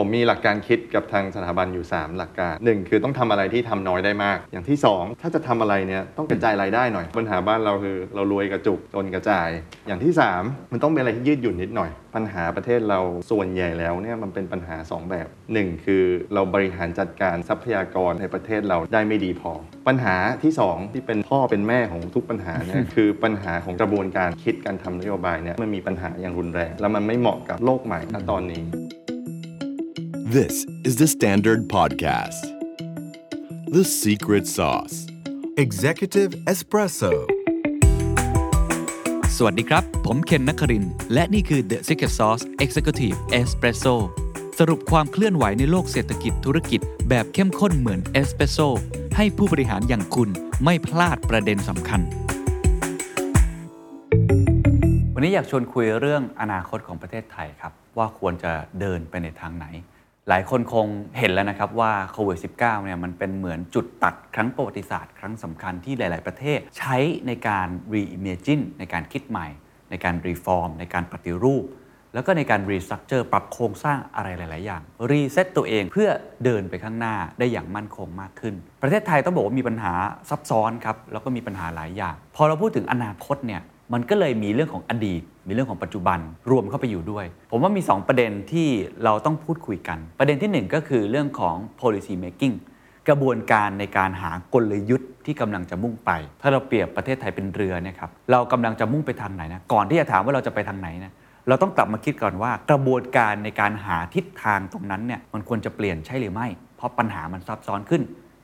ผมมีหลักการคิดกับทางสถาบันอยู่ 3 หลักการ 1 คือต้องทำอะไรที่ทำน้อยได้มาก อย่างที่ 2 ถ้าจะทำอะไรเนี่ยต้องกระจายรายได้หน่อย ปัญหาบ้านเราคือเรารวยกระจุกจนกระจาย อย่างที่ 3 มันต้องเป็นอะไรที่ยืดหยุ่นนิดหน่อย ปัญหาประเทศเราส่วนใหญ่แล้วเนี่ยมันเป็นปัญหา 2 แบบ 1 คือเราบริหารจัดการทรัพยากรในประเทศเราได้ไม่ดีพอ ปัญหาที่ 2 ที่เป็นพ่อเป็นแม่ของทุกปัญหาเนี่ยคือปัญหาของกระบวนการคิดการทำนโยบายเนี่ยมันมีปัญหาอย่างรุนแรง แล้วมันไม่เหมาะกับโลกใหม่ณตอนนี้ This is the Standard Podcast. The Secret Sauce. Executive Espresso สวัสดีครับ ผมเคนนักครินทร์และนี่คือ The Secret Sauce Executive Espresso สรุปความเคลื่อนไหวในโลกเศรษฐกิจธุรกิจแบบเข้มข้นเหมือนเอสเปรสโซให้ผู้บริหารอย่างคุณไม่พลาดประเด็นสำคัญ วันนี้อยากชวนคุยเรื่องอนาคตของประเทศไทยครับ ว่าควรจะเดินไปในทางไหน หลายคนคงเห็นแล้วนะครับว่าโควิด -19 เนี่ยมันเป็นเหมือนจุดตัดครั้งประวัติศาสตร์ครั้งสำคัญที่หลาย ๆ ประเทศ ใช้ในการ reimagine ในการคิดใหม่ ในการ reform ในการปฏิรูป แล้วก็ในการ restructure ปรับโครงสร้างอะไรหลาย ๆ อย่าง reset ตัวเองเพื่อเดินไปข้างหน้าได้อย่างมั่นคงมากขึ้น ประเทศไทยต้องบอกว่ามีปัญหาซับซ้อนครับแล้วก็มีปัญหาหลายอย่าง พอเราพูดถึงอนาคตเนี่ย มันก็เลยมีเรื่องของอดีต มีเรื่องของปัจจุบันรวมเข้าไปอยู่ด้วย ผมว่ามี 2 ประเด็นที่เราต้องพูดคุยกัน ประเด็นที่ 1 ก็คือเรื่องของ policy making กระบวนการในการหากลยุทธ์ที่กำลังจะมุ่งไป ถ้าเราเปรียบประเทศไทยเป็นเรือเนี่ยครับเรากำลังจะมุ่งไปทางไหนนะก่อนที่จะถามว่าเราจะไปทางไหนนะเราต้องกลับมาคิดก่อนว่ากระบวนการในการหาทิศทางตรงนั้นเนี่ยมันควรจะเปลี่ยนใช่หรือไม่ เพราะปัญหามันซับซ้อนขึ้น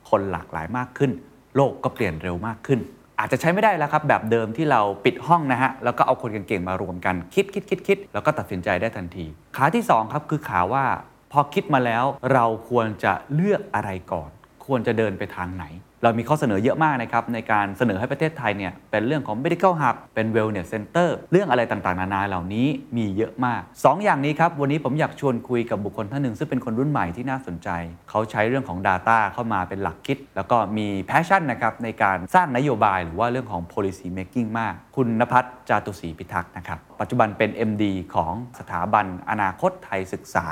คนหลากหลายมากขึ้น โลกก็เปลี่ยนเร็วมากขึ้น อาจจะใช้ไม่ได้แล้วครับ แบบเดิมที่เราปิดห้องนะฮะ แล้วก็เอาคนเก่งๆมารวมกันคิดคิดคิดคิดแล้วก็ตัดสินใจได้ทันที ขาที่ 2 ครับคือขาว่าพอคิดมาแล้วเราควรจะเลือกอะไรก่อน ควรจะเดินไปทางไหน เรามีข้อเสนอเยอะมากนะครับ ในการเสนอให้ประเทศไทยเนี่ยเป็นเรื่องของ medical hub เป็น wellness center เรื่องอะไรต่างๆ นานาเหล่านี้มีเยอะมาก 2ออย่างนี้ครับ วันนี้ผมอยากชวนคุยกับบุคคลท่านหนึ่งซึ่งเป็นคนรุ่นใหม่ที่น่าสนใจ เขาใช้เรื่องของ Data เข้ามาเป็นหลักคิด แล้วก็มี passion นะครับในการสร้างนโยบายหรือว่าเรื่องของ policy making มาก คุณนภัสจาตุศรีพิทักษ์นะครับปัจจุบันเป็น MD ของสถาบันอนาคตไทยศึกษา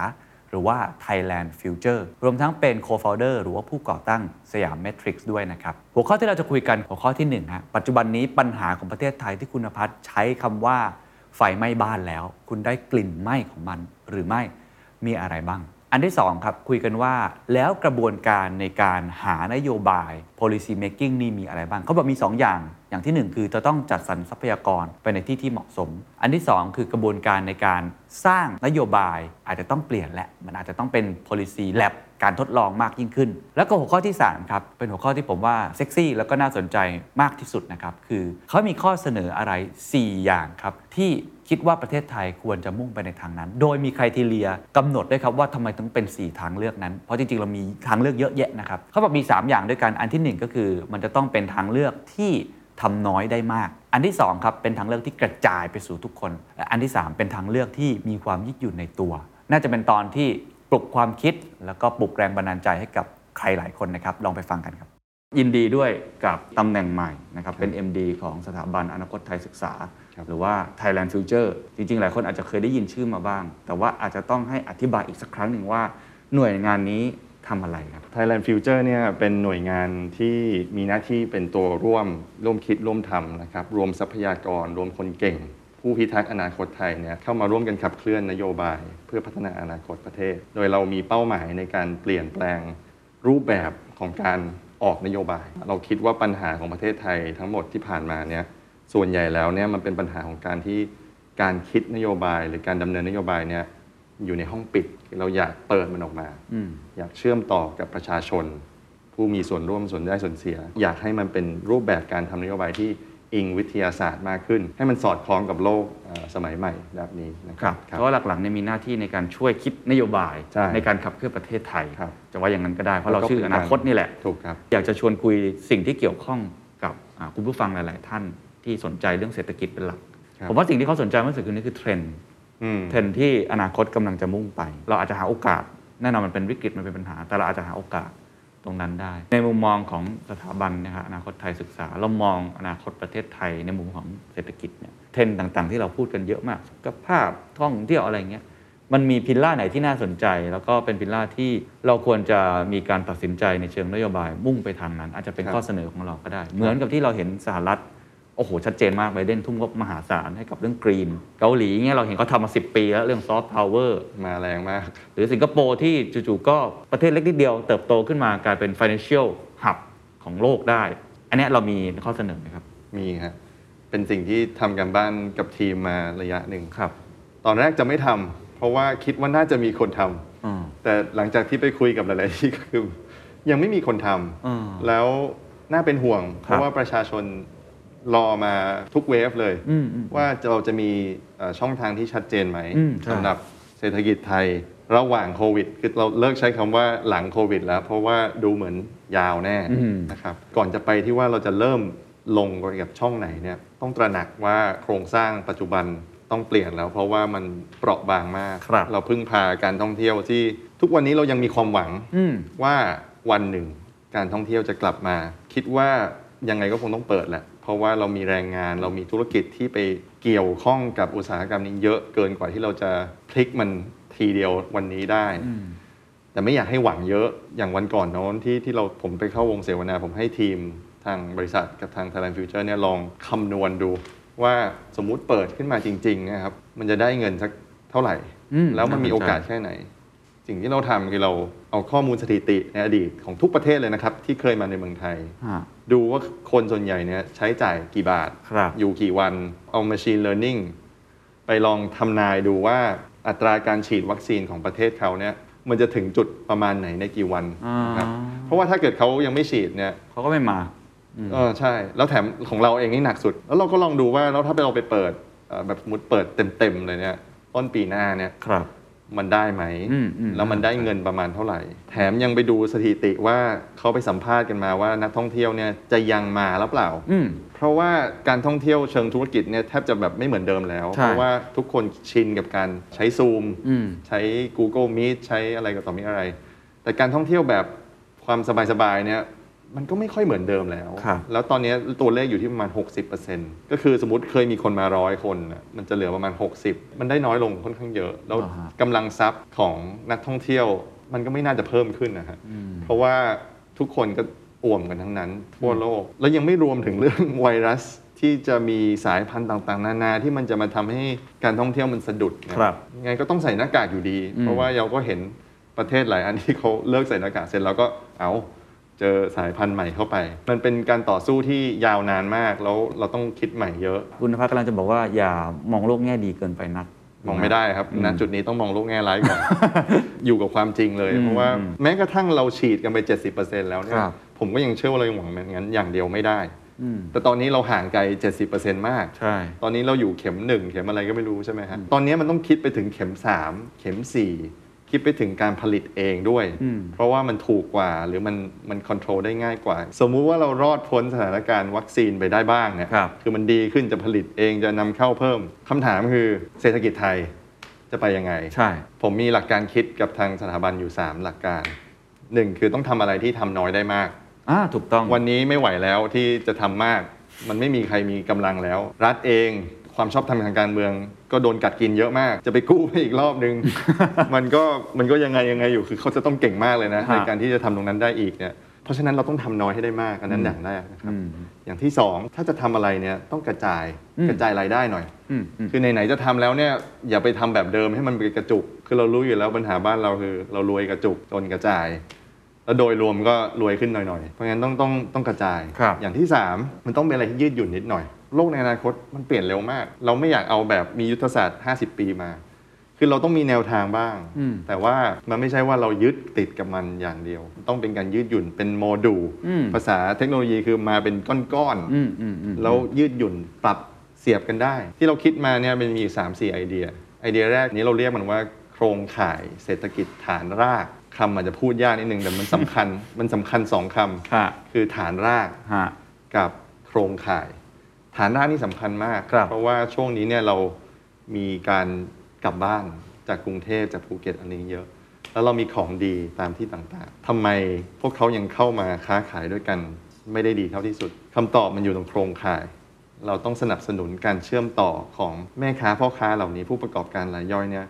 หรือว่า Thailand Future รวมทั้งเป็น co-founder หรือว่าผู้ก่อตั้งสยามเมทริกซ์ด้วยนะครับ หัวข้อที่เราจะคุยกันหัวข้อที่1ฮะปัจจุบันนี้ปัญหาของประเทศไทยที่คุณพัฒน์ใช้คำว่าไฟไหม้บ้านแล้ว คุณได้กลิ่นไหม้ของมันหรือไม่มีอะไรบ้าง อันที่2ครับคุยกันว่าแล้วกระบวนการในการหานโยบาย policy making นี่มีอะไรบ้าง เขาบอกมี 2 อย่าง อย่างที่ 1 คือจะต้องจัดสรรทรัพยากรไปในที่ที่เหมาะสม อันที่ 2 คือกระบวนการในการสร้างนโยบายอาจจะต้องเปลี่ยนแหละ มันอาจจะต้องเป็น policy lab การทดลองมากยิ่งขึ้น แล้วก็หัวข้อที่ 3 ครับ เป็นหัวข้อที่ผมว่าเซ็กซี่แล้วก็น่าสนใจมากที่สุดนะครับ คือเขามีข้อเสนออะไร 4 อย่างครับที่ คิดว่าประเทศไทยควรจะมุ่งไปในทางนั้น โดยมีคุณทีเลียกำหนดด้วยครับว่าทำไมต้องเป็น 4 ทางเลือกนั้น เพราะจริงๆ เรามีทางเลือกเยอะแยะนะครับเขาบอกมี 3 อย่างด้วยกัน อันทีหนึ่1 ก็คือ มันจะต้องเป็นทางเลือกที่ทำน้อยได้มาก อันที่2ครับเป็นทางเลือกที่กระจายไปสู่ทุกคน อันที่ 3 เป็นทางเลือกที่มีความยืดหยุ่นในตัว น่าจะเป็นตอนที่ปลุกความคิด แล้วก็ปลุกแรงบันดาลใจให้กับใครหลายคนนะครับ ลองไปฟังกันครับ ยินดีด้วยกับตำแหน่งใหม่นะครับ เป็น MD ของสถาบันอนาคตไทยศึกษา หรือว่า Thailand Future จริงๆ หลายคนอาจจะเคยได้ยินชื่อมาบ้าง แต่ว่าอาจจะต้องให้อธิบายอีกสักครั้งหนึ่งว่าหน่วยงานนี้ทำอะไรครับ Thailand Future เนี่ยเป็นหน่วยงานที่มีหน้าที่เป็นตัวร่วมร่วมคิดร่วมทำนะครับรวมทรัพยากร รวมคนเก่ง ผู้พิทักษ์อนาคตไทยเนี่ยเข้ามาร่วมกันขับเคลื่อนนโยบาย เพื่อพัฒนาอนาคตประเทศ โดยเรามีเป้าหมายในการเปลี่ยนแปลงรูปแบบของการออกนโยบาย เราคิดว่าปัญหาของประเทศไทยทั้งหมดที่ผ่านมาเนี่ย ส่วนใหญ่แล้วเนี่ยมันเป็นปัญหาของการที่การคิดนโยบายหรือการดำเนินนโยบายเนี่ยอยู่ในห้องปิดเราอยากเปิดมันออกมาอืมอยากเชื่อมต่อกับประชาชน ผู้มีส่วนร่วมส่วนได้ส่วนเสีย อยากให้มันเป็นรูปแบบการทำนโยบายที่อิงวิทยาศาสตร์มากขึ้น ให้มันสอดคล้องกับโลกเอ่อสมัยใหม่แบบนี้นะคครัรับบเพราะว่าหลักๆเนี่ยมีหน้าที่ในการช่วยคิดนโยบายใช่การขับเคลื่อนประเทศไทยครับจะว่าอย่างนั้นก็ได้เพราะเราแล้วก็ชื่ออนาคตนี่แหละถูกครับอยากจะชวนคุยสิ่งที่เกี่ยวข้องกับอ่าคุณผู้ฟังหลาย ๆ ท่าน ที่สนใจเรื่องเศรษฐกิจเป็นหลักครับผมว่าสิ่งที่เขาสนใจมากที่สุดคือนี่คือเทรนด์อืมเทรนด์ที่อนาคตกำลังจะมุ่งไป เราอาจจะหาโอกาส แน่นอนมันเป็นวิกฤตมันเป็นปัญหา แต่เราอาจจะหาโอกาสตรงนั้นได้ ในมุมมองของสถาบันนะครับอนาคตไทยศึกษา เรามองอนาคตประเทศไทยในมุมของเศรษฐกิจเนี่ยเทรนด์ต่างๆ ที่เราพูดกันเยอะมากสุขภาพท่องเที่ยวอะไรเงี้ยมันมี pillar ไหนที่น่าสนใจ แล้วก็เป็น pillar ที่เราควรจะมีการตัดสินใจในเชิงนโยบายมุ่งไปทางนั้น อาจจะเป็นครับข้อเสนอของเราก็ได้ เหมือนกับที่เราเห็นสหรัฐ โอ้โห ชัดเจนมากไบเดนทุ่มงบมหาศาลให้กับเรื่อง green เกาหลีเงี้ยเราเห็นเขาทำมา 10 ปีแล้วเรื่องซอฟต์พาวเวอร์มาแรงมาก หรือสิงคโปร์ที่จู่ๆก็ประเทศเล็กนิดเดียวเติบโตขึ้นมากลายเป็น financial hub ของโลกได้ อันเนี้ยเรามีข้อเสนอไหมครับ มีครับเป็นสิ่งที่ทำกันบ้านกับทีมมาระยะหนึ่งครับ ตอนแรกจะไม่ทำเพราะว่าคิดว่าน่าจะมีคนทำอืมแต่หลังจากที่ไปคุยกับหลาย ๆ ที่ก็คือยังไม่มีคนทอืมำแล้วน่าเป็นห่วง เพครับราะว่าประชาชน รอมาทุกเวฟเลย อืมอืม ว่าเราจะมีเอ่อช่องทางที่ชัดเจนไหมอืมใช่ สำหรับเศรษฐกิจไทยระหว่างโควิด คือเราเลิกใช้คำว่าหลังโควิด แล้ว เพราะว่าดูเหมือนยาวแน่อืม นะครับก่อนจะไปที่ว่าเราจะเริ่มลงไปกับช่องไหนเนี่ยต้องตระหนักว่าโครงสร้างปัจจุบันต้องเปลี่ยนแล้ว เพราะว่ามันเปราะบางมาก ครับ เราพึ่งพาการท่องเที่ยวที่ทุกวันนี้เรายังมีความหวัง อืม ว่าวันหนึ่งการท่องเที่ยวจะกลับมา คิดว่ายังไงก็คงต้องเปิดแหละ เพราะว่าเรามีแรงงานเรามีธุรกิจที่ไปเกี่ยวข้องกับอุตสาหกรรมนี้เยอะเกินกว่าที่เราจะพลิกมันทีเดียววันนี้ได้อืมแต่ไม่อยากให้หวังเยอะอย่างวันก่อนโน้นที่ที่เราผมไปเข้าวงเสวนา ผมให้ทีมทางบริษัทกับทาง Thailand Future เนี่ยลองคำนวณดูว่าสมมุติเปิดขึ้นมาจริงๆนะครับมันจะได้เงินสักเท่าไหร่อืมแล้วมันมีน่าสนใจโอกาสแค่ไหน สิ่งที่เราทำคือเราเอาข้อมูลสถิติในอดีตของทุกประเทศเลยนะครับ ที่เคยมาในเมืองไทยฮะ ดูว่าคนส่วนใหญ่เนี่ยใช้จ่ายกี่บาทครับอยู่กี่วัน เอา Machine Learning ไปลองทำนายดูว่าอัตราการฉีดวัคซีนของประเทศเขาเนี่ยมันจะถึงจุดประมาณไหนในกี่วันอ่านะครับเพราะว่าถ้าเกิดเขายังไม่ฉีดเนี่ยเขาก็ไม่มาเออใช่ แล้วแถมของเราเองนี่หนักสุด แล้วเราก็ลองดูว่าแล้วถ้าเราไปเปิดเอ่อแบบสมมุดเปิดเต็มๆเลยเนี่ยต้นปีหน้าเนี่ยครับ มันได้ไหมอืมอืมแล้วมันได้เงินประมาณเท่าไหร่ แถมยังไปดูสถิติว่าเขาไปสัมภาษณ์กันมาว่านักท่องเที่ยวเนี่ยจะยังมาหรือเปล่าอืมเพราะว่าการท่องเที่ยวเชิงธุรกิจเนี่ยแทบจะแบบไม่เหมือนเดิมแล้วใช่เพราะว่าทุกคนชินกับการใช้ซูมอืมใช้ Google Meet ใช้อะไรก็ต่อมีอะไร แต่การท่องเที่ยวแบบความสบายๆเนี่ย มันก็ไม่ค่อยเหมือนเดิมแล้วครับแล้วตอนนี้ตัวเลขอยู่ที่ประมาณ 60%ก็คือสมมติเคยมีคนมาร้อยคนน่ะมันจะเหลือประมาณ 60 มันได้น้อยลงค่อนข้างเยอะ แล้วอ่าฮะกำลังทรัพย์ของนักท่องเที่ยว มันก็ไม่น่าจะเพิ่มขึ้นนะฮะอืมเพราะว่าทุกคนก็อ่วมกันทั้งนั้น ทั่วโลก แล้วยังไม่รวมถึงเรื่องไวรัสที่จะมีสายพันธุ์ต่างๆ นานาที่มันจะมาทำให้การท่องเที่ยวมันสะดุดเนี่ยครับยังไงก็ต้องใส่หน้ากากอยู่ดีอืมเพราะว่าเราก็เห็นประเทศหลายอันที่เขาเลิกใส่หน้ากากเสร็จแล้วก็เอา เจอสายพันธุ์ใหม่เข้าไป มันเป็นการต่อสู้ที่ยาวนานมากแล้วเราต้องคิดใหม่เยอะ คุณนภัสกำลังจะบอกว่าอย่ามองโลกแง่ดีเกินไปนักมองไม่ได้ครับอืมณจุดนี้ต้องมองโลกแง่ร้ายก่อน อยู่กับความจริงเลยอืมเพราะว่าอืมแม้กระทั่งเราฉีดกันไป 70%แล้วเนี่ยครับผมก็ยังเชื่อว่าเรายังหวังแบบนั้นอย่างเดียวไม่ได้อืมแต่ตอนนี้เราห่างไกล 70%มาก ใช่ ตอนนี้เราอยู่เข็มหนึ่งเข็มอะไรก็ไม่รู้ใช่ไหมฮะตอนนี้มันต้องคิดไปถึงเข็ม 3 เข็ม 4 คิดไปถึงการผลิตเองด้วยอืมเพราะว่ามันถูกกว่าหรือมันมันคอนโทรลได้ง่ายกว่า สมมุติว่าเรารอดพ้นสถานการณ์วัคซีนไปได้บ้างเนี่ยครับคือมันดีขึ้นจะผลิตเองจะนำเข้าเพิ่มคำถามคือเศรษฐกิจไทยจะไปยังไง ใช่ ผมมีหลักการคิดกับทางสถาบันอยู่ 3 หลักการหนึ่งคือต้องทำอะไรที่ทำน้อยได้มากอ่าถูกต้องวันนี้ไม่ไหวแล้วที่จะทำมาก มันไม่มีใครมีกำลังแล้ว รัฐเอง ความชอบธรรมทางการเมือง ก็โดนกัดกินเยอะมาก จะไปกู้ไปอีกรอบนึง มันก็มันก็ยังไงยังไงอยู่คือเขาจะต้องเก่งมากเลยนะฮะในการที่จะทำตรงนั้นได้อีกเนี่ยเพราะฉะนั้นเราต้องทำน้อยให้ได้มากอันนั้นอย่างแรกนะครับอืมอย่างที่สองถ้าจะทำอะไรเนี่ยต้องกระจายอืมกระจายรายได้หน่อยอืมอืมคือไหนๆจะทำแล้วเนี่ยอย่าไปทำแบบเดิมให้มันเป็นกระจุก คือเรารู้อยู่แล้วปัญหาบ้านเราคือ เรารวยกระจุกจนกระจาย แล้วโดยรวมก็รวยขึ้นหน่อยๆ เพราะงั้นต้องต้องต้องกระจายครับอย่างที่สามมันต้องเป็นอะไรที่ยืดหยุ่นนิดหน่อย โลกในอนาคตมันเปลี่ยนเร็วมาก เราไม่อยากเอาแบบมียุทธศาสตร์ 50 ปีมา คือเราต้องมีแนวทางบ้างอืมแต่ว่ามันไม่ใช่ว่าเรายึดติดกับมันอย่างเดียว ต้องเป็นการยืดหยุ่นเป็นโมดูลอืมภาษาเทคโนโลยีคือมาเป็นก้อนๆอืมอืมอืมแล้วยืดหยุ่นปรับเสียบกันได้ ที่เราคิดมาเนี่ยมันมี3ามสี่ไอเดีย ไอเดียแรกนี้เราเรียกมันว่า โครงข่ายเศรษฐกิจฐานรากคำอาจจะพูดยากนิดนึงแต่มันสำคัญ มันสำคัญสองคค่ะำคือฐานรากฮะกับโครงข่าย ฐานรากนี่สำคัญมากครับเพราะว่าช่วงนี้เนี่ยเรามีการกลับบ้านจากกรุงเทพจากภูเก็ตอันนี้เยอะ แล้วเรามีของดีตามที่ต่างๆทำไมพวกเขายังเข้ามาค้าขายด้วยกันไม่ได้ดีเท่าที่สุดคำตอบมันอยู่ตรงโครงข่าย เราต้องสนับสนุนการเชื่อมต่อของแม่ค้าพ่อค้าเหล่านี้ผู้ประกอบการรายย่อยเนี่ย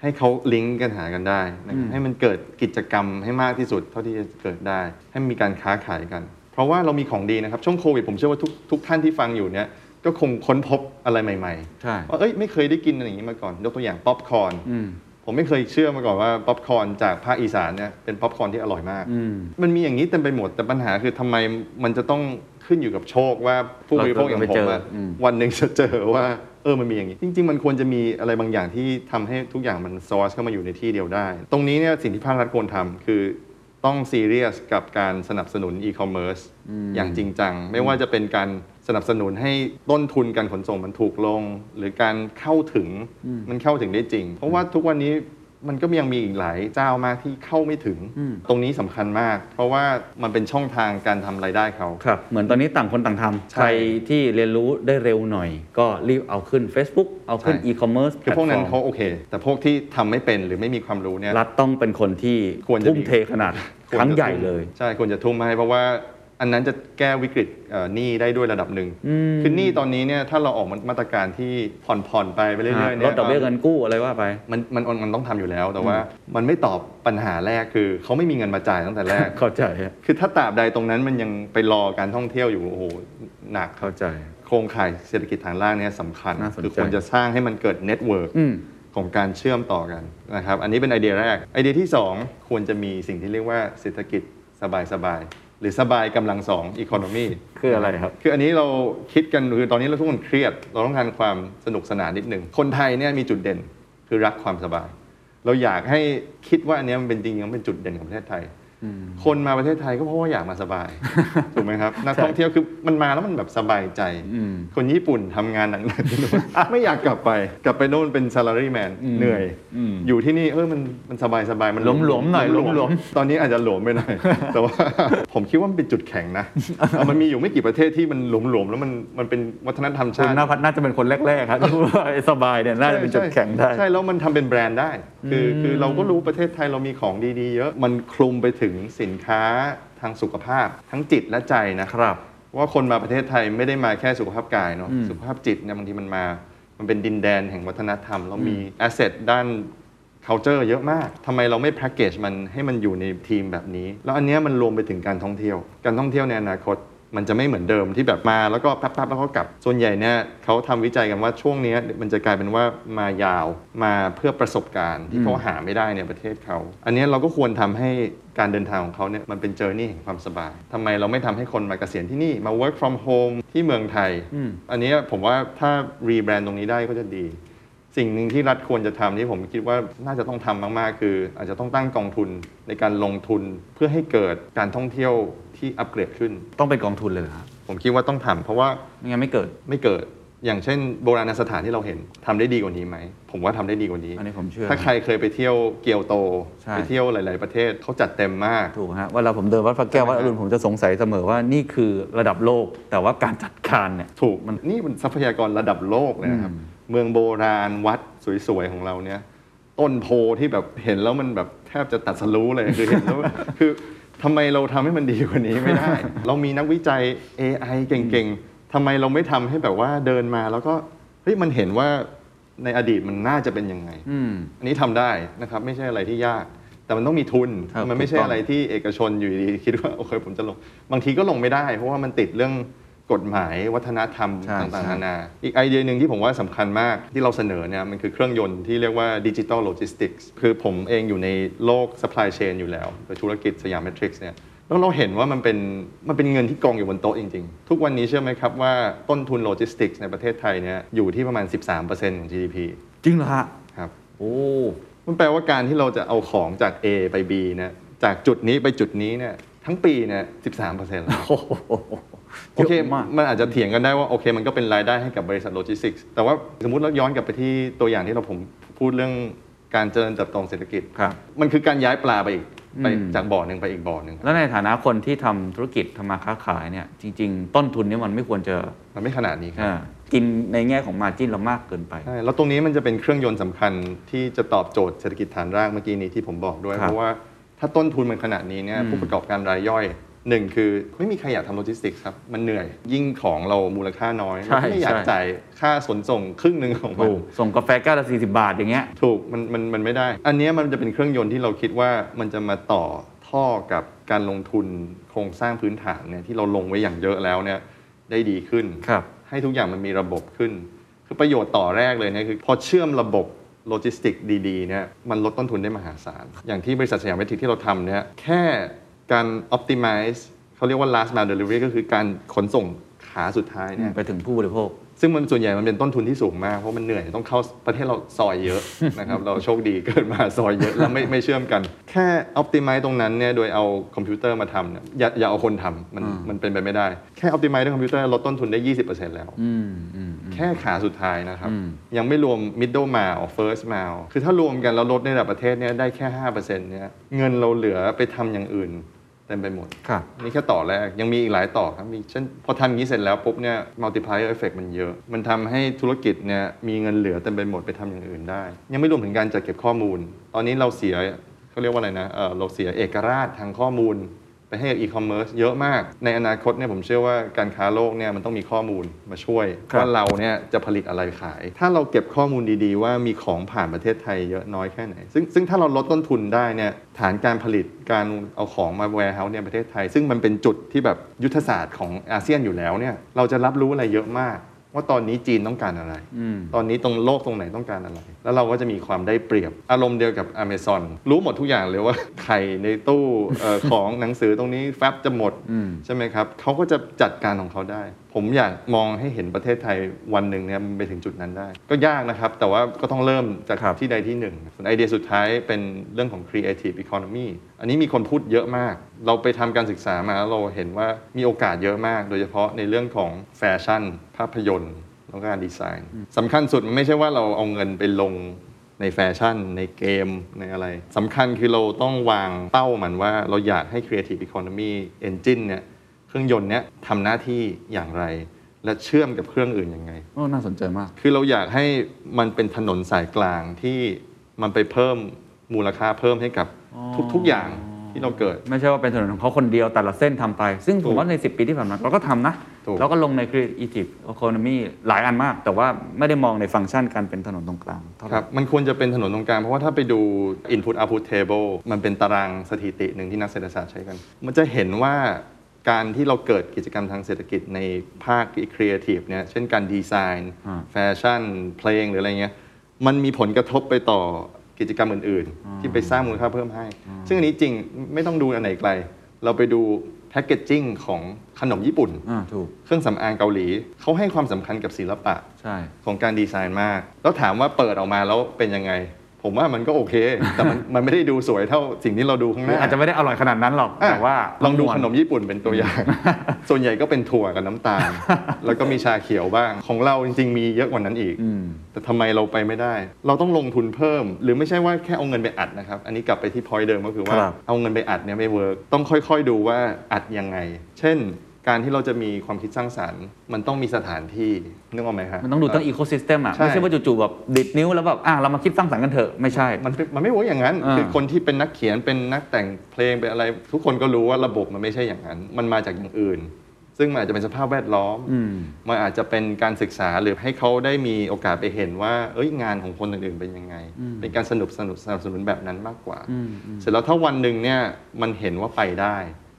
ให้เขาลิงก์กันหากันได้นะครับอืมให้มันเกิดกิจกรรมให้มากที่สุดเท่าที่จะเกิดได้ ให้มีการค้าขายกัน เพราะว่าเรามีของดีนะครับ ช่วงโควิดผมเชื่อว่าทุกทุกท่านที่ฟังอยู่เนี่ยก็คงค้นพบอะไรใหม่ใช่ๆว่าเอ้ยไม่เคยได้กินอะไรอย่างนี้มาก่อน ยกตัวอย่างป๊อปคอร์นอืมผมไม่เคยเชื่อมาก่อนว่าป๊อปคอร์นจากภาคอีสานเนี่ยเป็นป๊อปคอร์นที่อร่อยมากอืมมันมีอย่างนี้เต็มไปหมดแต่ปัญหาคือทำไมมันจะต้องขึ้นอยู่กับโชคว่าผู้บริโภคอย่างเราผจะมไปอะเจออืมวันหนึ่งจะเจอว่าเออมันมีอย่างนี้ จริง ๆ มันควรจะมีอะไรบางอย่างที่ทำให้ทุกอย่างมันซอสเข้ามาอยู่ในที่เดียวได้ ตรงนี้เนี่ยสิ่งที่ภาครัฐควรทำคือ ต้องซีเรียสกับการสนับสนุนอีคอมเมิร์ซอย่างจริงจัง ไม่ว่าจะเป็นการสนับสนุนให้ต้นทุนการขนส่งมันถูกลง หรือการเข้าถึงมันเข้าถึงได้จริง เพราะว่าทุกวันนี้ มันก็ยังมีอีกหลายเจ้ามากที่เข้าไม่ถึง ตรงนี้สำคัญมาก เพราะว่ามันเป็นช่องทางการทำรายได้เขา ครับ เหมือนตอนนี้ต่างคนต่างทำใช่ใครที่เรียนรู้ได้เร็วหน่อย ก็รีบเอาขึ้น Facebook เอาขึ้น ใช่อีคอมเมิร์ซคือพวกนั้นเขาโอเค แต่พวกที่ทำไม่เป็นหรือไม่มีความรู้เนี่ย รัฐต้องเป็นคนที่ควรจะทุ่มเทขนาดควรจะครั้งใหญ่เลย ใช่ควรจะทุ่มให้เพราะว่า อันนั้นจะแก้วิกฤตเอ่อหนี้ได้ด้วยระดับหนึ่งอืมคือหนี้ตอนนี้เนี่ยถ้าเราออกมาตรการที่ผ่อนผ่อนๆไปไปเรื่อยๆลเนี่ดยดอกเบี้ยเงินกู้อะไรว่าไป มันมันมันต้องทำอยู่แล้วแต่ว่ามันไม่ตอบปัญหาแรกคือเขาไม่มีเงินมาจ่ายตั้งแต่แรกเข้าใจฮะคือถ้าตราบใดตรงนั้นมันยังไปรอการท่องเที่ยวอยู่โอ้โหหนักเข้าใจ โครงข่ายเศรษฐกิจฐานล่างเนี่ยสำคัญน่าสนใจคือควรจะสร้างให้มันเกิด network อืมของการเชื่อมต่อกันนะครับอันนี้เป็นไอเดียแรกไอเดียที่ 2 ควรจะมีสิ่งที่เรียกว่าเศรษฐกิจสบายๆ หรือสบายกำลังสอง economy คืออะไรครับ คืออันนี้เราคิดกันคือตอนนี้เราทุกคนเครียด เราต้องการความสนุกสนานนิดหนึ่งคนไทยเนี่ยมีจุดเด่นคือรักความสบาย เราอยากให้คิดว่าอันเนี้ยมันเป็นจริงๆมันเป็นจุดเด่นของประเทศไทย คนมาประเทศไทยก็เพราะว่าอยากมาสบายถูกไหมครับนักท่องเที่ยวคือมันมาแล้วมันแบบสบายใจอืมคนญี่ปุ่นทำงานหนักๆที่นู่นไม่อยากกลับไป กลับไปโน่นเป็น salary man อืมเหนื่อยอืมอยู่ที่นี่เออมันมันสบายสบายๆมันหลวมๆหน่อยหลวมตอนนี้อาจจะหลวมไปหน่อยแต่ว่าผมคิดว่ามันเป็นจุดแข็งนะเอามันมีอยู่ไม่กี่ประเทศที่มันหลวมๆแล้วมันมันเป็นวัฒนธรรมคุชาณติน่าน่าจะเป็นคนแรกๆครับที่ว่าไอ้สบายเนี่ยน่าจะเป็นจุดแข็งได้ใช่แล้วมันทำเป็นแบรนด์ได้ คืออืมคือเราก็รู้ประเทศไทยเรามีของดีๆเยอะมันคลุมไปถึงสินค้าทางสุขภาพทั้งจิตและใจนะครับ ว่าคนมาประเทศไทยไม่ได้มาแค่สุขภาพกายเนาะอืมสุขภาพจิตเนี่ยบางทีมันมา มันเป็นดินแดนแห่งวัฒนธรรม เรามีแอสเซทด้าน culture เยอะมากทำไมเราไม่แพ็กเกจมันให้มันอยู่ในทีมแบบนี้ แล้วอันเนี้ยมันรวมไปถึงการท่องเที่ยว การท่องเที่ยวในอนาคต มันจะไม่เหมือนเดิมที่แบบมาแล้วก็แป๊บๆแล้วก็กลับ ส่วนใหญ่เนี่ยเขาทำวิจัยกันว่าช่วงเนี้ยมันจะกลายเป็นว่ามายาวมาเพื่อประสบการณ์ที่เขาหาไม่ได้ในประเทศเขา อันเนี้ยเราก็ควรทำให้การเดินทางของเขาเนี่ยมันเป็นเจอร์นี่แห่งความสบายทำไมเราไม่ทำให้คนมาเกษียณที่นี่มา work from home ที่เมืองไทยอืมอันเนี้ยผมว่าถ้ารีแบรนด์ตรงนี้ได้ก็จะดี สิ่งหนึ่งที่รัฐควรจะทำที่ผมคิดว่าน่าจะต้องทำมากๆ คือ อาจจะต้องตั้งกองทุนในการลงทุนเพื่อให้เกิดการท่องเที่ยว ที่อัปเกรดขึ้น ต้องเป็นกองทุนเลยเหรอครับผมคิดว่าต้องทำเพราะว่าไม่งั้นไม่เกิด ไม่เกิดอย่างเช่นโบราณสถานที่เราเห็นทำได้ดีกว่านี้ไหม ผมว่าทำได้ดีกว่านี้ อันนี้ผมเชื่อ ถ้าใครเคยไปเที่ยวเกียวโต ใช่ ไปเที่ยวหลาย ๆ ประเทศเขาจัดเต็มมาก ถูกฮะเวลาผมเดินวัดพระแก้ววัดอรุณผมจะสงสัยเสมอว่านี่คือระดับโลก แต่ว่าการจัดการเนี่ย ถูกมันนี่มันทรัพยากรระดับโลกเลยนะครับ เมืองโบราณวัดสวย ๆ ของเราเนี่ย ต้นโพที่แบบเห็นแล้วมันแบบแทบจะตัดสรู้เลยคือเห็นแล้ว คือ ทำไมเราทำให้มันดีกว่านี้ไม่ได้ เรามีนักวิจัย AI เก่งๆทำไมเราไม่ทำให้แบบว่าเดินมาแล้วก็เฮ้ยมันเห็นว่าในอดีตมันน่าจะเป็นยังไง อืม อันนี้ทำได้นะครับ ไม่ใช่อะไรที่ยาก แต่มันต้องมีทุน ครับมันไม่ใช่ถูกต้อง อะไรที่เอกชนอยู่ดีๆคิดว่า โอเคผมจะลง บางทีก็ลงไม่ได้ เพราะว่ามันติดเรื่อง กฎหมายวัฒนธรรมใช่ต่างใช่ๆนานา อีกไอเดียหนึ่งที่ผมว่าสำคัญมากที่เราเสนอเนี่ยมันคือเครื่องยนต์ที่เรียกว่าดิจิ t a ลโลจิสติกส์คือผมเองอยู่ในโลก supply chain อยู่แล้วโดยธุรกิจ Siametrics เนี่ยแล้วเราเห็นว่ามันเป็นมันเป็นเงินที่กองอยู่บนโต๊ะจริง ๆ ทุกวันนี้เชื่อไหมครับว่าต้นทุนโลจิสติกส์ในประเทศไทยเนี่ยอยู่ที่ประมาณ 13%ของ GDP จริงเหรอฮะครับ โอ้ มันแปลว่าการที่เราจะเอาของจาก A ไป B เนี่ยจากจุดนี้ไปจุดนี้เนี่ยทั้งปีเนี่ย13%แล้ว โอ้โห โอเคยะมากมันอาจจะเถียงกันได้ว่าโอเค มันก็เป็นรายได้ให้กับบริษัทโลจิสติกส์แต่ว่าสมมติเราย้อนกลับไปที่ตัวอย่างที่เราผมพูดเรื่องการเจริญเติบโตของเศรษฐกิจครับมันคือการย้ายปลาไปอีกไปอืมจากบ่อหนึ่งไปอีกบ่อหนึ่งแล้วในฐานะคนที่ทำธุรกิจทำมาค้าขายเนี่ยจริง ๆ ต้นทุนเนี่ยมันไม่ควรจะมันไม่ขนาดนี้ครับอ่ากินในแง่ของมาจิ้นเรามากเกินไปใช่แล้วตรงนี้มันจะเป็นเครื่องยนต์สำคัญที่จะตอบโจทย์เศรษฐกิจฐานรากเมื่อกี้นี้ที่ผมบอกด้วยครับเพราะว่าถ้าต้นทุนมันขนาดนี้เนี่ยอืมผู้ประกอบการรายย่อย หนึ่งคือไม่มีใครอยากทำโลจิสติกส์ครับ มันเหนื่อยยิ่งของเรามูลค่าน้อยใช่เราก็ไม่อยากใช่จ่ายค่าขนส่งครึ่งหนึ่งของมันถูกส่งกาแฟแก้วละ40บาทอย่างเงี้ยถูกมันมันมันไม่ได้ อันเนี้ยมันจะเป็นเครื่องยนต์ที่เราคิดว่ามันจะมาต่อท่อกับการลงทุนโครงสร้างพื้นฐานเนี่ยที่เราลงไว้อย่างเยอะแล้วเนี่ยได้ดีขึ้นครับให้ทุกอย่างมันมีระบบขึ้น คือประโยชน์ต่อแรกเลยเนี่ยคือพอเชื่อมระบบโลจิสติกส์ดีๆเนี่ยมันลดต้นทุนได้มหาศาล อย่างที่บริษัท Siametrics ที่เราทำเนี่ยแค่ การ optimize เขาเรียกว่า last mile delivery ก็คือการขนส่งขาสุดท้ายเนี่ยไปถึงผู้บริโภค ซึ่งมันส่วนใหญ่มันเป็นต้นทุนที่สูงมาก เพราะมันเหนื่อยต้องเข้าประเทศเราซอยเยอะนะครับ เราโชคดีเกิดมาซอยเยอะแล้วไม่ไม่เชื่อมกัน แค่ optimize ตรงนั้นเนี่ยโดยเอาคอมพิวเตอร์มาทำเนี่ยอย่าอย่าเอาคนทำมันอ่ามันมันเป็นไปไม่ได้ แค่ optimize ด้วยคอมพิวเตอร์ลดต้นทุนได้ 20%แล้วอืมอืมอืมแค่ขาสุดท้ายนะครับอืมยังไม่รวม middle mile first mile คือถ้ารวมกันแล้วลดในระดับประเทศเนี่ยได้แค่5%เนี่ยเงินเราเหลือไปทำอย่างอื่น เต็มไปหมดครับนี่แค่ต่อแรก ยังมีอีกหลายต่อครับมีเช่นพอทำอย่างนี้เสร็จแล้วปุ๊บเนี่ย multiplier effect มันเยอะ มันทำให้ธุรกิจเนี่ยมีเงินเหลือเต็มไปหมดไปทำอย่างอื่นได้ ยังไม่รวมถึงการจัดเก็บข้อมูล ตอนนี้เราเสียเขาเรียกว่าอะไรนะเออเราเสียเอกราชทางข้อมูล ไปให้กับอีคอมเมิร์ซเยอะมาก ในอนาคตเนี่ยผมเชื่อว่าการค้าโลกเนี่ยมันต้องมีข้อมูลมาช่วยครับว่าเราเนี่ยจะผลิตอะไรขาย ถ้าเราเก็บข้อมูลดีๆ ว่ามีของผ่านประเทศไทยเยอะน้อยแค่ไหน ซึ่งซึ่งถ้าเราลดต้นทุนได้เนี่ยฐานการผลิตการเอาของมา warehouse เนี่ยประเทศไทย ซึ่งมันเป็นจุดที่แบบยุทธศาสตร์ของอาเซียนอยู่แล้วเนี่ยเราจะรับรู้อะไรเยอะมาก ว่าตอนนี้จีนต้องการอะไรอืมตอนนี้ตรงโลกตรงไหนต้องการอะไร แล้วเราก็จะมีความได้เปรียบ อารมณ์เดียวกับ Amazon รู้หมดทุกอย่างเลยว่าไข่ในตู้เอ่อของหนังสือตรงนี้แฟบจะหมดอืมใช่ไหมครับเขาก็จะจัดการของเขาได้ ผมอยากมองให้เห็นประเทศไทยวันหนึ่งเนี่ยมันไปถึงจุดนั้นได้ ก็ยากนะครับ แต่ว่าก็ต้องเริ่มจากครับที่ใดที่หนึ่งส่วนไอเดียสุดท้ายเป็นเรื่องของ creative economy อันนี้มีคนพูดเยอะมาก เราไปทำการศึกษามาแล้วเราเห็นว่ามีโอกาสเยอะมาก โดยเฉพาะในเรื่องของแฟชั่น ภาพยนตร์แล้วก็การดีไซน์สำคัญสุดมันไม่ใช่ว่าเราเอาเงินไปลงในแฟชั่น ในเกม ในอะไรสำคัญคือเราต้องวางเป้ามันว่าเราอยากให้ Creative Economy Engine เนี่ย เครื่องยนต์เนี้ยทำหน้าที่อย่างไร และเชื่อมกับเครื่องอื่นยังไงโอ้น่าสนใจมาก คือเราอยากให้มันเป็นถนนสายกลางที่มันไปเพิ่มมูลค่าเพิ่มให้กับอ๋อทุกๆอย่างที่เราเกิด ไม่ใช่ว่าเป็นถนนของเขาคนเดียวแต่ละเส้นทำไป ซึ่งผถูมกว่าใน 10 ปีที่ผ่านมาเราก็ทำนะถูกเราก็ลงใน Creative Economy หลายอันมาก แต่ว่าไม่ได้มองในฟังก์ชันการเป็นถนนตรงกลางเท่าไหคร่รับมันควรจะเป็นถนนตรงกลาง เพราะว่าถ้าไปดู input output table มันเป็นตารางสถิติหนึ่งที่นักเศรษฐศาสตร์ใช้กัน มันจะเห็นว่า การที่เราเกิดกิจกรรมทางเศรษฐกิจในภาค creative เนี่ยเช่นการดีไซน์อ่าแฟชั่นเพลงหรืออะไรเงี้ยมันมีผลกระทบไปต่อกิจกรรมอื่น ๆ ที่ไปสร้างมูลค่าเพิ่มให้ ซึ่งอันนี้จริงไม่ต้องดูอันไหนไกล เราไปดูแพ c เกจจิ้งของขนมญี่ปุ่นอ่าถูกเครื่องสำอางเกาหลี เขาให้ความสำคัญกับศิลปะใช่ของการดีไซน์มาก แล้วถามว่าเปิดออกมาแล้วเป็นยังไง ผมว่ามันก็โอเค แต่มันมันไม่ได้ดูสวยเท่าสิ่งที่เราดูข้างหหรือน้าอาจจะไม่ได้อร่อยขนาดนั้นหรอกอะแต่ว่าลองดูวขนมญี่ปุ่นเป็นตัวอย่าง ส่วนใหญ่ก็เป็นถั่วกับน้ำตาล แล้วก็มีชาเขียวบ้าง ของเราจริงๆมีเยอะกว่านั้นอีกอืมแต่ทำไมเราไปไม่ได้ เราต้องลงทุนเพิ่ม หรือไม่ใช่ว่าแค่เอาเงินไปอัดนะครับ อันนี้กลับไปที่ point เดิมก็คือว่าครับเอาเงินไปอัดเนี่ยไม่ work ต้องค่อยๆดูว่าอัดยังไง เช่น การที่เราจะมีความคิดสร้างสรรค์ มันต้องมีสถานที่นึกออกไหมฮะมันต้องดูทั้ง ecosystem อะใช่ไม่ใช่ว่าจู่ๆแบบดีดนิ้วแล้วแบบอะเรามาคิดสร้างสรรค์กันเถอะ ไม่ใช่ มันเป็นมันไม่ work อย่างนั้นอ่าคือคนที่เป็นนักเขียนเป็นนักแต่งเพลงเป็นอะไร ทุกคนก็รู้ว่าระบบมันไม่ใช่อย่างนั้น มันมาจากอย่างอื่น ซึ่งมันอาจจะเป็นสภาพแวดล้อมอืมมันอาจจะเป็นการศึกษาหรือให้เขาได้มีโอกาสไปเห็นว่า เอ้ยงานของคนอื่นๆเป็นยังไง เป็นการสนุกสนุกสนับสนุนแบบนั้นมากกว่าอืมอืมเสร็จแล้วถ้าวันหนึ่งเนี่ยมันเห็นว่าไปได้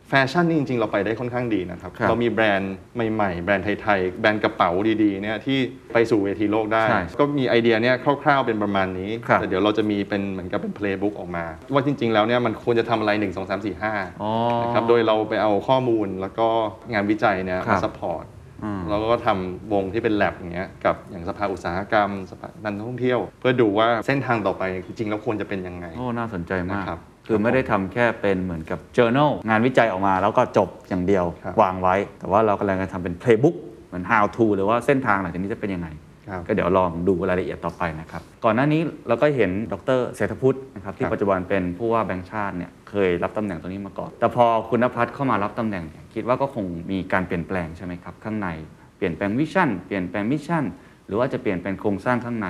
แฟชั่นนี่จริง ๆ เราไปได้ค่อนข้างดีนะครับ ครับเรามีแบรนด์ใหม่ๆ แบรนด์ไทยๆ แบรนด์กระเป๋าดีๆเนี่ยที่ไปสู่เวทีโลกได้ ใช่ก็มีไอเดียเนี่ยคร่าวๆเป็นประมาณนี้ ครับ แต่เดี๋ยวเราจะมีเป็นเหมือนกับเป็นเพลย์บุ๊กออกมา ว่าจริง ๆ แล้วเนี่ยมันควรจะทำอะไร 1 2 3 4 5 อ๋อ นะครับ โดยเราไปเอาข้อมูลแล้วก็งานวิจัยเนี่ยครัมา support อืม แล้วก็ทำวงที่เป็นแลบอย่างเงี้ยกับอย่างสภาอุตสาหกรรมสภาการท่องเที่ยว เพื่อดูว่าเส้นทางต่อไปจริงๆแล้วควรจะเป็นยังไงโอ้น่าสนใจมากนะครับ คือไม่ได้ทำแค่เป็นเหมือนกับ journal งานวิจัยออกมาแล้วก็จบอย่างเดียวครับวางไว้ แต่ว่าเรากำลังจะทำเป็น playbook เหมือน how to หรือว่าเส้นทางหลังจากนี้จะเป็นยังไงครับก็เดี๋ยวลองดูรายละเอียดต่อไปนะครับ ก่อนหน้านี้เราก็เห็นดร.เศรษฐพุฒินะครับที่ครับปัจจุบันเป็นผู้ว่าแบงค์ชาติเนี่ยเคยรับตำแหน่งตรงนี้มาก่อน แต่พอคุณณภัทรเข้ามารับตำแหน่งเนี่ยคิดว่าก็คงมีการเปลี่ยนแปลงใช่ไหมครับ ข้างในเปลี่ยนแปลง vision เปลี่ยนแปลง mission หรือว่าจะเปลี่ยนแปลงโครงสร้างข้างใน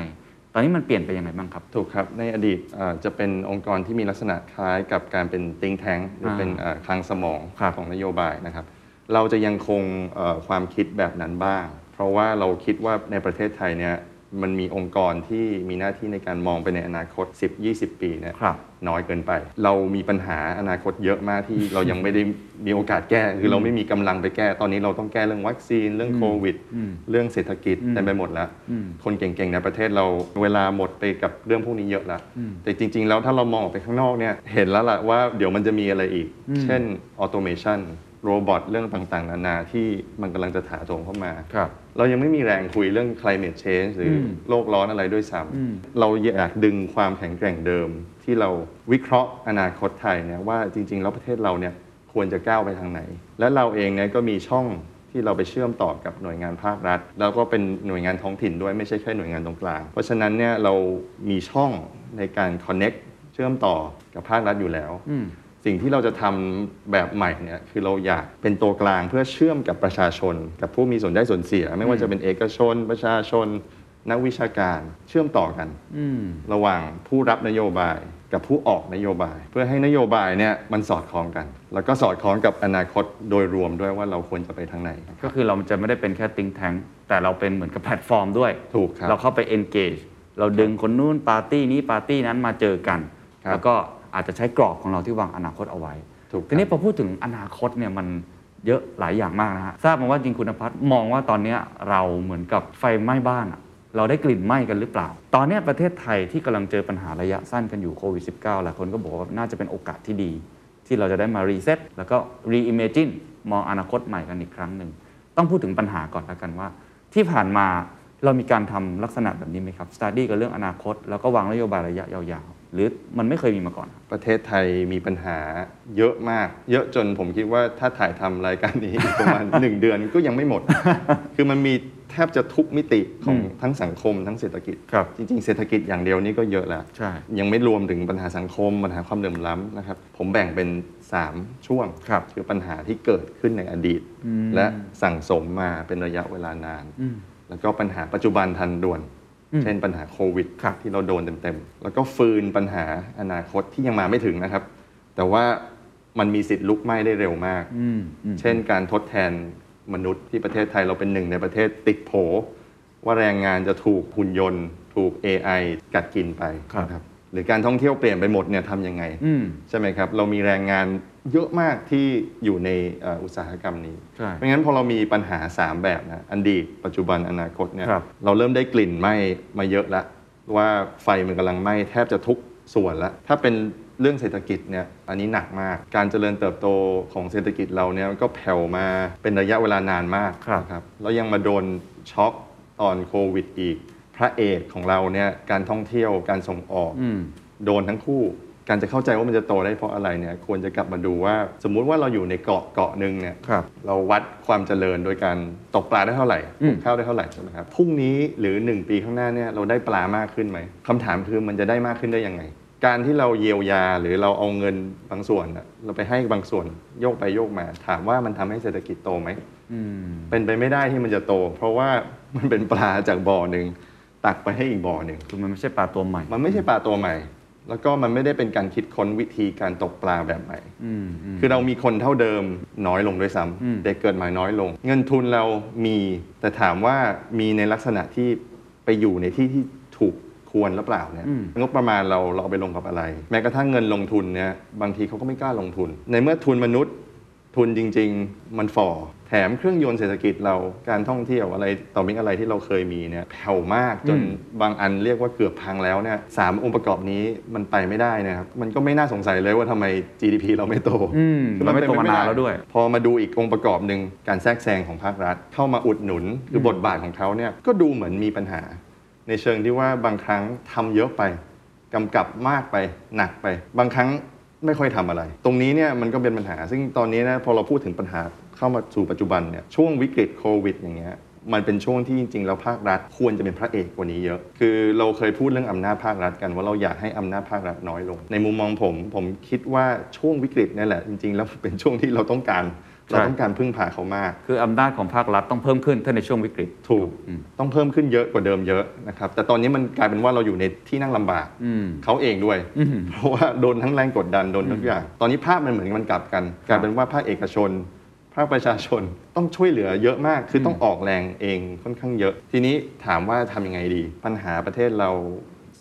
อันนี้มันเปลี่ยนไปยังไงบ้างครับ ถูกครับ ในอดีตเอ่อจะเป็นองค์กรที่มีลักษณะคล้ายกับการเป็น think tank หรือเป็นเอ่อคลังสมองครับของนโยบายนะครับ เราจะยังคงเอ่อความคิดแบบนั้นบ้าง เพราะว่าเราคิดว่าในประเทศไทยเนี่ย มันมีองค์กรที่มีหน้าที่ในการมองไปในอนาคต 10-20 ปีเนี่ยครับน้อยเกินไป เรามีปัญหาอนาคตเยอะมากที่เรายังไม่ได้มีโอกาสแก้ คือเราไม่มีกำลังไปแก้ ตอนนี้เราต้องแก้เรื่องวัคซีน เรื่องโควิดอืมเรื่องเศรษฐกิจอืมเต็มไปหมดแล้วอืมคนเก่งๆในประเทศเราเวลาหมดไปกับเรื่องพวกนี้เยอะแล้วอืมแต่จริง ๆ แล้วถ้าเรามองออกไปข้างนอกเนี่ยเห็นแล้วล่ะว่าเดี๋ยวมันจะมีอะไรอีกอืมเช่น automation robot เรื่องต่างๆนานาที่มันกำลังจะถาโถมเข้ามาครับ เรายังไม่มีแรงคุยเรื่อง climate change หรืออืมโลกร้อนอะไรด้วยซ้ำอืมเราอยากดึงความแข็งแกร่งเดิม ที่เราวิเคราะห์อนาคตไทยเนี่ยว่าจริง ๆ แล้วประเทศเราเนี่ยควรจะก้าวไปทางไหน และเราเองเนี่ยก็มีช่องที่เราไปเชื่อมต่อกับหน่วยงานภาครัฐ แล้วก็เป็นหน่วยงานท้องถิ่นด้วยไม่ใช่แค่หน่วยงานตรงกลาง เพราะฉะนั้นเนี่ยเรามีช่องในการ connect เชื่อมต่อกับภาครัฐอยู่แล้วอืม สิ่งที่เราจะทำแบบใหม่เนี่ยคือเราอยากเป็นตัวกลางเพื่อเชื่อมกับประชาชน กับผู้มีส่วนได้ส่วนเสีย ไม่ว่าจะเป็นเอกชน ประชาชน นักวิชาการเชื่อมต่อกันอืมระหว่างผู้รับนโยบายกับผู้ออกนโยบาย เพื่อให้นโยบายเนี่ยมันสอดคล้องกัน แล้วก็สอดคล้องกับอนาคตโดยรวมด้วยว่าเราควรจะไปทางไหน ก็คือเราจะไม่ได้เป็นแค่ think tank แต่เราเป็นเหมือนกับแพลตฟอร์มด้วยถูกครับเราเข้าไป engage เราดึงคนนู้นปาร์ตี้นี้ปาร์ตี้นั้นมาเจอกันครับแล้วก็ อาจจะใช้กรอบของเราที่วางอนาคตเอาไว้ ถูกครับทีนี้พอพูดถึงอนาคตเนี่ยมันเยอะหลายอย่างมากนะฮะทราบมาว่าจริงคุณณภัทรมองว่าตอนเนี้ยเราเหมือนกับไฟไหม้บ้านอะเราได้กลิ่นไหม้กันหรือเปล่า ตอนเนี้ยประเทศไทยที่กำลังเจอปัญหาระยะสั้นกันอยู่โควิด -19 หลายคนก็บอกว่าน่าจะเป็นโอกาสที่ดี ที่เราจะได้มา reset แล้วก็ reimagine มองอนาคตใหม่กันอีกครั้งหนึ่งต้องพูดถึงปัญหาก่อนแล้วกันว่า ที่ผ่านมาเรามีการทำลักษณะแบบนี้ไหมครับสต u d ดี้กับเรื่องอนาคต แล้วก็วางนโยบายระยะยาวๆ หรือมันไม่เคยมีมาก่อนครับประเทศไทยมีปัญหาเยอะมาก เยอะจนผมคิดว่าถ้าถ่ายทำรายการนี้อีกประมาณ หนึ่งเดือนก็ยังไม่หมด คือมันมีแทบจะทุกมิติของอืมทั้งสังคมทั้งเศรษฐกิจครับจริง ๆ เศรษฐกิจอย่างเดียวนี่ก็เยอะแล้วใช่ยังไม่รวมถึงปัญหาสังคมปัญหาความเหลื่อมล้ำนะครับ ผมแบ่งเป็น 3 ช่วงครับคือปัญหาที่เกิดขึ้นในอดีตอืมและสั่งสมมาเป็นระยะเวลานานอืมแล้วก็ปัญหาปัจจุบันทันด่วนอืม เช่นปัญหาโควิดครับที่เราโดนเต็มๆ แล้วก็ฟืนปัญหาอนาคตที่ยังมาไม่ถึงนะครับ แต่ว่ามันมีสิทธิ์ลุกไหม้ได้เร็วมากอืมอืมเช่นการทดแทนมนุษย์ที่ประเทศไทยเราเป็นหนึ่งในประเทศติดโผว่าแรงงานจะถูกหุ่นยนต์ ถูก AI กัดกินไปครับนะ หรือการท่องเที่ยวเปลี่ยนไปหมดเนี่ยทำยังไงอืมใช่ไหมครับ เรามีแรงงานเยอะมากที่อยู่ในเอ่ออุตสาหกรรมนี้ใช่เพราะงั้นพอเรามีปัญหา 3 แบบนะอดีตปัจจุบันอนาคตเนี่ยครับเราเริ่มได้กลิ่นไหม้มาเยอะแล้วว่าไฟมันกำลังไหม้แทบจะทุกส่วนแล้วถ้าเป็นเรื่องเศรษฐกิจเนี่ยอันนี้หนักมาก การเจริญเติบโตของเศรษฐกิจเราเนี่ยก็แผ่วมาเป็นระยะเวลานานมากครับนะครับแล้วยังมาโดนช็อคตอนโควิดอีก พระเอกของเราเนี่ยการท่องเที่ยวการส่งออกอืมโดนทั้งคู่ การจะเข้าใจว่ามันจะโตได้เพราะอะไรเนี่ยควรจะกลับมาดูว่า สมมุติว่าเราอยู่ในเกาะเกาะหนึ่งเนี่ยครับเราวัดความเจริญโดยการตกปลาได้เท่าไหร่อืปมลูกข้าวได้เท่าไหร่ใช่ไหมครับพรุ่งนี้หรือ 1 ปีข้างหน้าเนี่ยเราได้ปลามากขึ้นไหมคำถามคือมันจะได้มากขึ้นได้ยังไง การที่เราเยียวยาหรือเราเอาเงินบางส่วนน่ะเราไปให้บางส่วนโยกไปโยกมา ถามว่ามันทำให้เศรษฐกิจโตไหมอืมเป็นไปไม่ได้ที่มันจะโต เพราะว่ามันเป็นปลาจากบ่อหนึ่ง ตักไปให้อีกบ่อหนึ่งคือมันไม่ใช่ปลาตัวใหม่ มันไม่ใช่ปลาตัวใหม่ แล้วก็มันไม่ได้เป็นการคิดค้นวิธีการตกปลาแบบใหม่อืมอืมคือเรามีคนเท่าเดิมน้อยลงด้วยซ้อืมำเด็กเกิดใหม่น้อยลง เงินทุนเรามี แต่ถามว่ามีในลักษณะที่ไปอยู่ในที่ที่ถูกควรหรือเปล่าเนี่ยอืมงบประมาณเราเราเอาไปลงกับอะไร แม้กระทั่งเงินลงทุนเนี่ยบางทีเขาก็ไม่กล้าลงทุน ในเมื่อทุนมนุษย์ทุนจริง ๆ มันฝ่อ แถมเครื่องยนต์เศรษฐกิจเราการท่องเที่ยวอะไรต่อมิอะไรที่เราเคยมีเนี่ยแผ่วมากจนอืมบางอันเรียกว่าเกือบพังแล้วเนี่ยสามองค์ประกอบนี้มันไปไม่ได้นะครับมันก็ไม่น่าสงสัยเลยว่าทำไม GDP เราไม่โตอืมคือมันไม่เป็โตมานานด้แล้วด้วย พอมาดูอีกองค์ประกอบหนึ่งการแทรกแซงของภาครัฐ เข้ามาอุดหนุนคือมบทบาทของเขาเนี่ยก็ดูเหมือนมีปัญหา ในเชิงที่ว่าบางครั้งทำเยอะไปกำกับมากไปหนักไป บางครั้งไม่ค่อยทำอะไร ตรงนี้เนี่ยมันก็เป็นปัญหา ซึ่งตอนนี้นะพอเราพูดถึงปัญหา เข้ามาสู่ปัจจุบันเนี่ยช่วงวิกฤตโควิดอย่างเงี้ยมันเป็นช่วงที่จริงๆแล้วภาครัฐควรจะเป็นพระเอกกว่านี้เยอะ คือเราเคยพูดเรื่องอำนาจภาครัฐกันว่าเราอยากให้อำนาจภาครัฐน้อยลง ในมุมมองผม ผมคิดว่าช่วงวิกฤตนี่แหละจริงๆ แล้วเป็นช่วงที่เราต้องการเราต้องการพึ่งพาเขามาก คืออำนาจของภาครัฐต้องเพิ่มขึ้นถ้าในช่วงวิกฤต ถูก ต้องเพิ่มขึ้นเยอะกว่าเดิมเยอะนะครับ แต่ตอนนี้มันกลายเป็นว่าเราอยู่ในที่นั่งลำบากอืมเขาเองด้วยอืมเพราะว่าโดนทั้งแรงกดดันโดนทุกอย่าง ตอนนี้ภาพมันเหมือนมันกลับกัน กลายเป็นว่าภาคเอกชน ภาคประชาชนต้องช่วยเหลือเยอะมาก คือต้องออกแรงเองค่อนข้างเยอะ ทีนี้ถามว่าทำยังไงดี ปัญหาประเทศเรา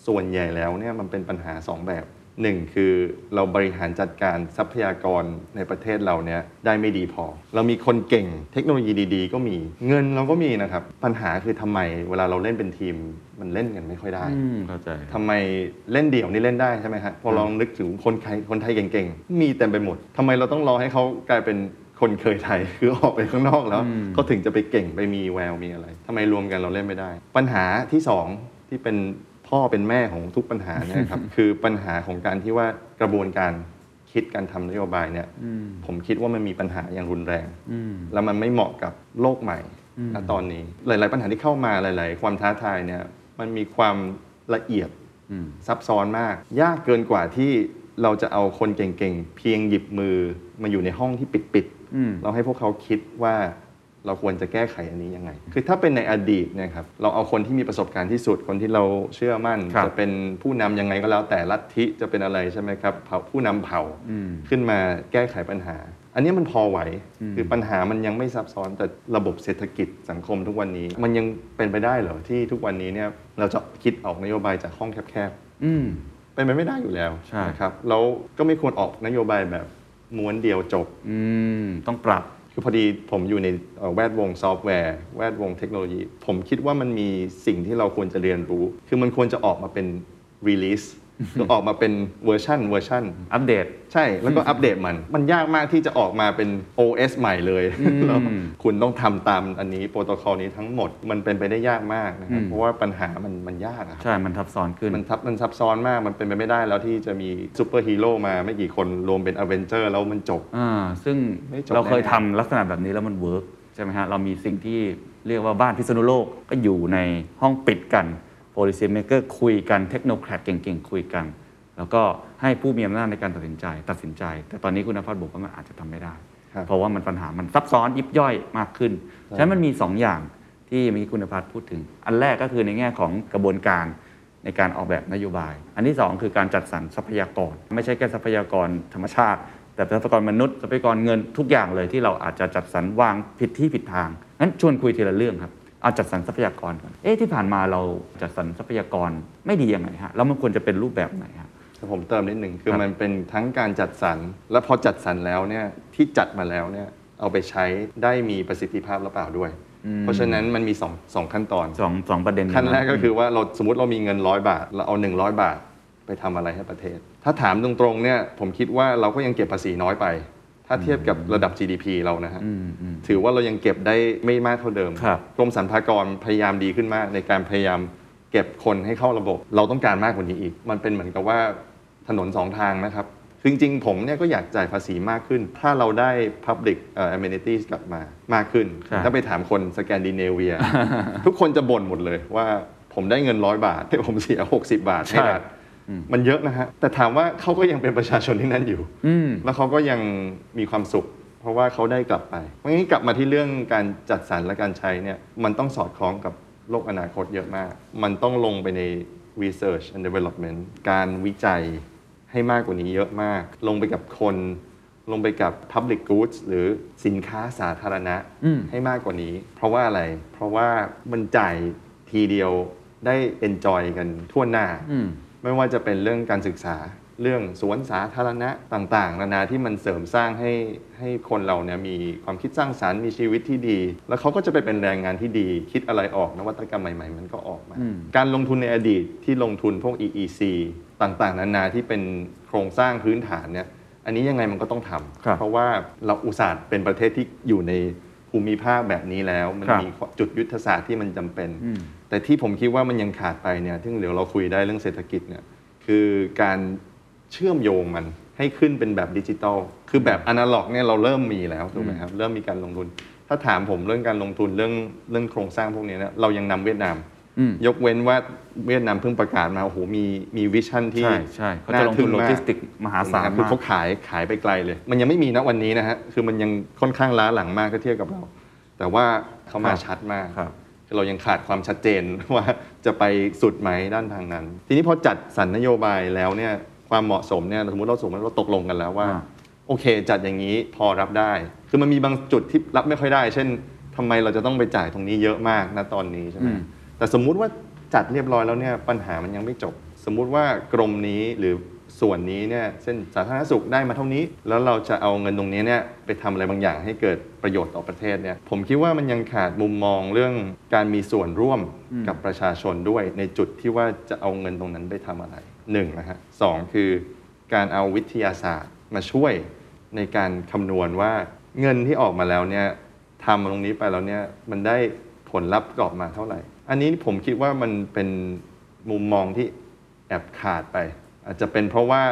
ส่วนใหญ่แล้วเนี่ยมันเป็นปัญหาสองแบบหนึ่งคือเราบริหารจัดการทรัพยากรในประเทศเราเนี่ยได้ไม่ดีพอ เรามีคนเก่งเทคโนโลยีดีๆ ก็มีเงินเราก็มีนะครับ ปัญหาคือทำไมเวลาเราเล่นเป็นทีมมันเล่นกันไม่ค่อยได้อืมเข้าใจทำไมเล่นเดี่ยวนี่เล่นได้ใช่ไหมฮะพอลองนึกถึงคนไทยคนไทยเก่งๆ มีเต็มไปหมดทำไมเราต้องรอให้เขากลายเป็น คนเคยไทยคือออกไปข้างนอกแล้วอืมเขาถึงจะไปเก่งไปมีแววมีอะไรทำไมรวมกันเราเล่นไม่ได้ ปัญหาที่สองที่เป็นพ่อเป็นแม่ของทุกปัญหาเนี่ยครับคือปัญหาของการที่ว่ากระบวนการคิดการทำนโยบายเนี่ยอืมผมคิดว่ามันมีปัญหาอย่างรุนแรงอืมแล้วมันไม่เหมาะกับโลกใหม่อืมณตอนนี้หลาย ๆ ปัญหาที่เข้ามาหลาย ๆ ความท้าทายเนี่ยมันมีความละเอียดอืมซับซ้อนมาก ยากเกินกว่าที่เราจะเอาคนเก่ง ๆ เพียงหยิบมือมาอยู่ในห้องที่ปิดอืมๆ เราให้พวกเขาคิดว่าเราควรจะแก้ไขอันนี้ยังไง คือถ้าเป็นในอดีตเนะครับ เราเอาคนที่มีประสบการณ์ที่สุด คนที่เราเชื่อมั่นครับจะเป็นผู้นำยังไงก็แล้วแต่ลัทธิจะเป็นอะไรใช่ไหมครับเผ่าผู้นำเผ่าอืมขึ้นมาแก้ไขปัญหา อันนี้มันพอไหวอืมคือปัญหามันยังไม่ซับซ้อน แต่ระบบเศรษฐกิจสังคมทุกวันนี้ มันยังเป็นไปได้เหรอที่ทุกวันนี้เนี่ยเราจะคิดออกนโยบายจากห้องแคบอืมๆเป็นไปไม่ได้อยู่แล้วใช่นะครับ แล้วก็ไม่ควรออกนโยบายแบบ ม้วนเดียวจบ อืม ต้องปรับ คือพอดีผมอยู่ในเอ่อแวดวงซอฟต์แวร์ แวดวงเทคโนโลยี ผมคิดว่ามันมีสิ่งที่เราควรจะเรียนรู้ คือมันควรจะออกมาเป็น release คือออกมาเป็นเวอร์ชันเวอร์ชันอัปเดต ใช่แล้วก็อัปเดตมัน มันยากมากที่จะออกมาเป็น OS ใหม่เลยอืมแล้วคุณต้องทำตามอันนี้โปรโตคอลนี้ทั้งหมดมันเป็นไปได้ยากมากนะครับอืมเพราะว่าปัญหามันมันยากอะครับใช่ มันทับซ้อนขึ้นมันทับมันซับซ้อนมากมันเป็นไปไม่ได้แล้วที่จะมีซูเปอร์ฮีโร่มาไม่กี่คนรวมเป็นอเวนเจอร์แล้วมันจบอ่าซึ่งไม่จบเราเคยแน่ๆทำลักษณะแบบนี้แล้วมัน work ใช่ไหมฮะเรามีสิ่งที่เรียกว่าบ้านพิษณุโลกก็อยู่ในห้องปิดกัน policy maker คุยกัน technocrat เก่งๆ คุยกัน แล้วก็ให้ผู้มีอำนาจในการตัดสินใจ ตัดสินใจ แต่ตอนนี้คุณณภัทรบอกว่ามันอาจจะทำไม่ได้ครับเพราะว่ามันปัญหามันซับซ้อนยิบย่อยมากขึ้นฉะนั้นมันมี 2 อย่างที่คุณณภัทรพูดถึง อันแรกก็คือในแง่ของกระบวนการในการออกแบบนโยบาย อันที่ 2 คือการจัดสรรทรัพยากร ไม่ใช่แค่ทรัพยากรธรรมชาติ แต่ทรัพยากรมนุษย์ทรัพยากรเงินทุกอย่างเลยที่เราอาจจะจัดสรรวางผิดที่ผิดทางงั้นชวนคุยทีละเรื่องครับ เอาจัดสรรทรัพยากรก่อนเอ๊ะที่ผ่านมาเราจัดสรรทรัพยากรไม่ดียังไงฮะแล้วมันควรจะเป็นรูปแบบไหนฮะแต่ผมเติมนิดหนึ่งคือครับมันเป็นทั้งการจัดสรรและพอจัดสรรแล้วเนี่ยที่จัดมาแล้วเนี่ยเอาไปใช้ได้มีประสิทธิภาพหรือเปล่าด้วย เพราะฉะนั้นมันมีสองสองขั้นตอนสองสองประเด็นขั้นแรกก็คือมว่าเราสมมติเรามีเงินร้อยบาท เราเอา 100 บาทไปทำอะไรให้ประเทศ ถ้าถามตรงๆเนี่ยผมคิดว่าเราก็ยังเก็บภาษีน้อยไป ถ้าเทียบกับระดับ GDP เรานะฮะอืมอืมถือว่าเรายังเก็บได้ไม่มากเท่าเดิมครับกรมสรรพากรพยายามดีขึ้นมาก ในการพยายามเก็บคนให้เข้าระบบ เราต้องการมากกว่านี้อีก มันเป็นเหมือนกับว่าถนนสองทางนะครับคือจริงๆ ผมเนี่ยก็อยากจ่ายภาษีมากขึ้น ถ้าเราได้ Public เอ่อ amenities กลับมามากขึ้นครับถ้าไปถามคนสแกนดิเนเวีย ทุกคนจะบ่นหมดเลยว่าผมได้เงินร้อยบาทแต่ผมเสีย 60 บาทให้ใช่รัฐ มันเยอะนะฮะ แต่ถามว่าเขาก็ยังเป็นประชาชนที่นั่นอยู่อืมแล้วเขาก็ยังมีความสุข เพราะว่าเขาได้กลับไปเพราะงั้นกลับมาที่เรื่องการจัดสรรและการใช้เนี่ย มันต้องสอดคล้องกับโลกอนาคตเยอะมาก มันต้องลงไปใน research and development การวิจัยให้มากกว่านี้เยอะมาก ลงไปกับคน ลงไปกับ public goods หรือสินค้าสาธารณะอืมให้มากกว่านี้ เพราะว่าอะไร เพราะว่ามันจ่ายทีเดียวได้ enjoy กันทั่วหน้าอืม ไม่ว่าจะเป็นเรื่องการศึกษาเรื่องสวนสาธารณะต่าง ๆ นานาที่มันเสริมสร้างให้ให้คนเราเนี่ยมีความคิดสร้างสารรค์มีชีวิตที่ดี แล้วเขาก็จะไปเป็นแรงงานที่ดี คิดอะไรออกนวัตกรรมใหม่ ๆ มันก็ออกมาอืมการลงทุนในอดีตที่ลงทุนพวก EEC ต่างๆ นานาที่เป็นโครงสร้างพื้นฐานเนี่ยอันนี้ยังไงมันก็ต้องทำครับเพราะว่าเราอุตส่าห์เป็นประเทศที่อยู่ใน ภูมิภาคแบบนี้แล้ว มันครับ มีจุดยุทธศาสตร์ที่มันจำเป็น อืม แต่ที่ผมคิดว่ามันยังขาดไปเนี่ยที่งเดี๋ยวเราคุยได้เรื่องเศรษฐกิจเนี่ยคือการเชื่อมโยงมันให้ขึ้นเป็นแบบดิจิตอลคือแบบอนาล็อกเนี่ยเราเริ่มมีแล้วถูกไหมครับเริ่มมีการลงทุน ถ้าถามผมเรื่องการลงทุนเรื่องเรื่องโครงสร้างพวกนี้เนี่ยเรายังนำเวียดนามอืม ยกเว้นว่าเวียดนามเพิ่งประกาศมาโอ้โหมีมี vision ที่ใช่ใช่เขาจะลงทุนโลจิสติกส์มหาศาลคือมากเขาขายขายไปไกลเลย มันยังไม่มีนะวันนี้นะฮะคือมันยังค่อนข้างล้าหลังมากถ้าเทียบกับเรา แต่ว่าเขามาชัดมากครับคือเรายังขาดความชัดเจนว่าจะไปสุดไหมด้านทางนั้น ทีนี้พอจัดสรรนโยบายแล้วเนี่ยความเหมาะสมเนี่ยสมมติเราสมมติเราตกลงกันแล้วว่าอ่าโอเค จัดอย่างนี้พอรับได้ คือมันมีบางจุดที่รับไม่ค่อยได้ เช่นทำไมเราจะต้องไปจ่ายตรงนี้เยอะมากณตอนนี้ใช่ไหมอืม แต่สมมุติว่าจัดเรียบร้อยแล้วเนี่ยปัญหามันยังไม่จบ สมมุติว่ากรมนี้หรือส่วนนี้เนี่ยเช่นสาธารณสุขได้มาเท่านี้ แล้วเราจะเอาเงินตรงนี้เนี่ยไปทำอะไรบางอย่างให้เกิดประโยชน์ต่อประเทศเนี่ยผมคิดว่ามันยังขาดมุมมองเรื่องการมีส่วนร่วมกับประชาชนด้วย ในจุดที่ว่าจะเอาเงินตรงนั้นไปทำอะไรหนึ่งนะฮะสองคือการเอาวิทยาศาสตร์มาช่วยในการคำนวณว่าเงินที่ออกมาแล้วเนี่ยทำตรงนี้ไปแล้วเนี่ยมันได้ผลลัพธ์ออกมาเท่าไหร่ อันนี้ผมคิดว่ามันเป็นมุมมองที่แอบขาดไป อาจจะเป็นเพราะว่า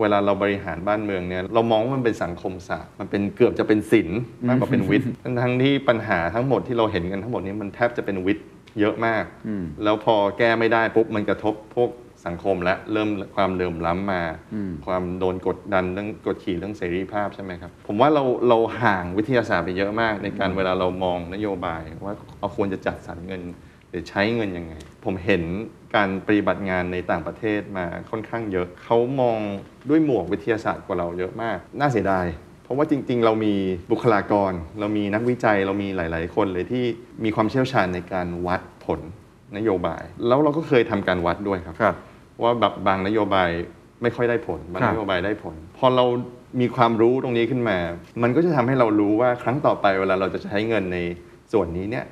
เวลาเราบริหารบ้านเมืองเนี่ยเรามองว่ามันเป็นสังคมศาสตร์มันเป็นเกือบจะเป็นศิลป์มากกว่าเป็นวิทย์ทั้งๆที่ปัญหาทั้งหมดที่เราเห็นกันทั้งหมดนี้มันแทบจะเป็นวิทย์เยอะมากอืมแล้วพอแก้ไม่ได้ปุ๊บมันกระทบพวกสังคมและเริ่มความเหลื่อมล้ำมาอืมความโดนกดดันเรื่องกดขี่เรื่องเสรีภาพใช่ไหมครับผมว่าเราเราห่างวิทยาศาสตร์ไปเยอะมากในการเวลาเรามองนโยบายว่าเราควรจะจัดสรรเงิน หรือใช้เงินยังไง ผมเห็นการปฏิบัติงานในต่างประเทศมาค่อนข้างเยอะ เขามองด้วยหมวกวิทยาศาสตร์กว่าเราเยอะมาก น่าเสียดาย เพราะว่าจริง ๆ เรามีบุคลากร เรามีนักวิจัย เรามีหลาย ๆ คนเลยที่มีความเชี่ยวชาญในการวัดผลนโยบาย แล้วเราก็เคยทำการวัดด้วยครับครับว่าแบบบางนโยบายไม่ค่อยได้ผลบางครับนโยบายได้ผล พอเรามีความรู้ตรงนี้ขึ้นมา มันก็จะทำให้เรารู้ว่าครั้งต่อไปเวลาเราจะใช้เงินในส่วนนี้เนี่ย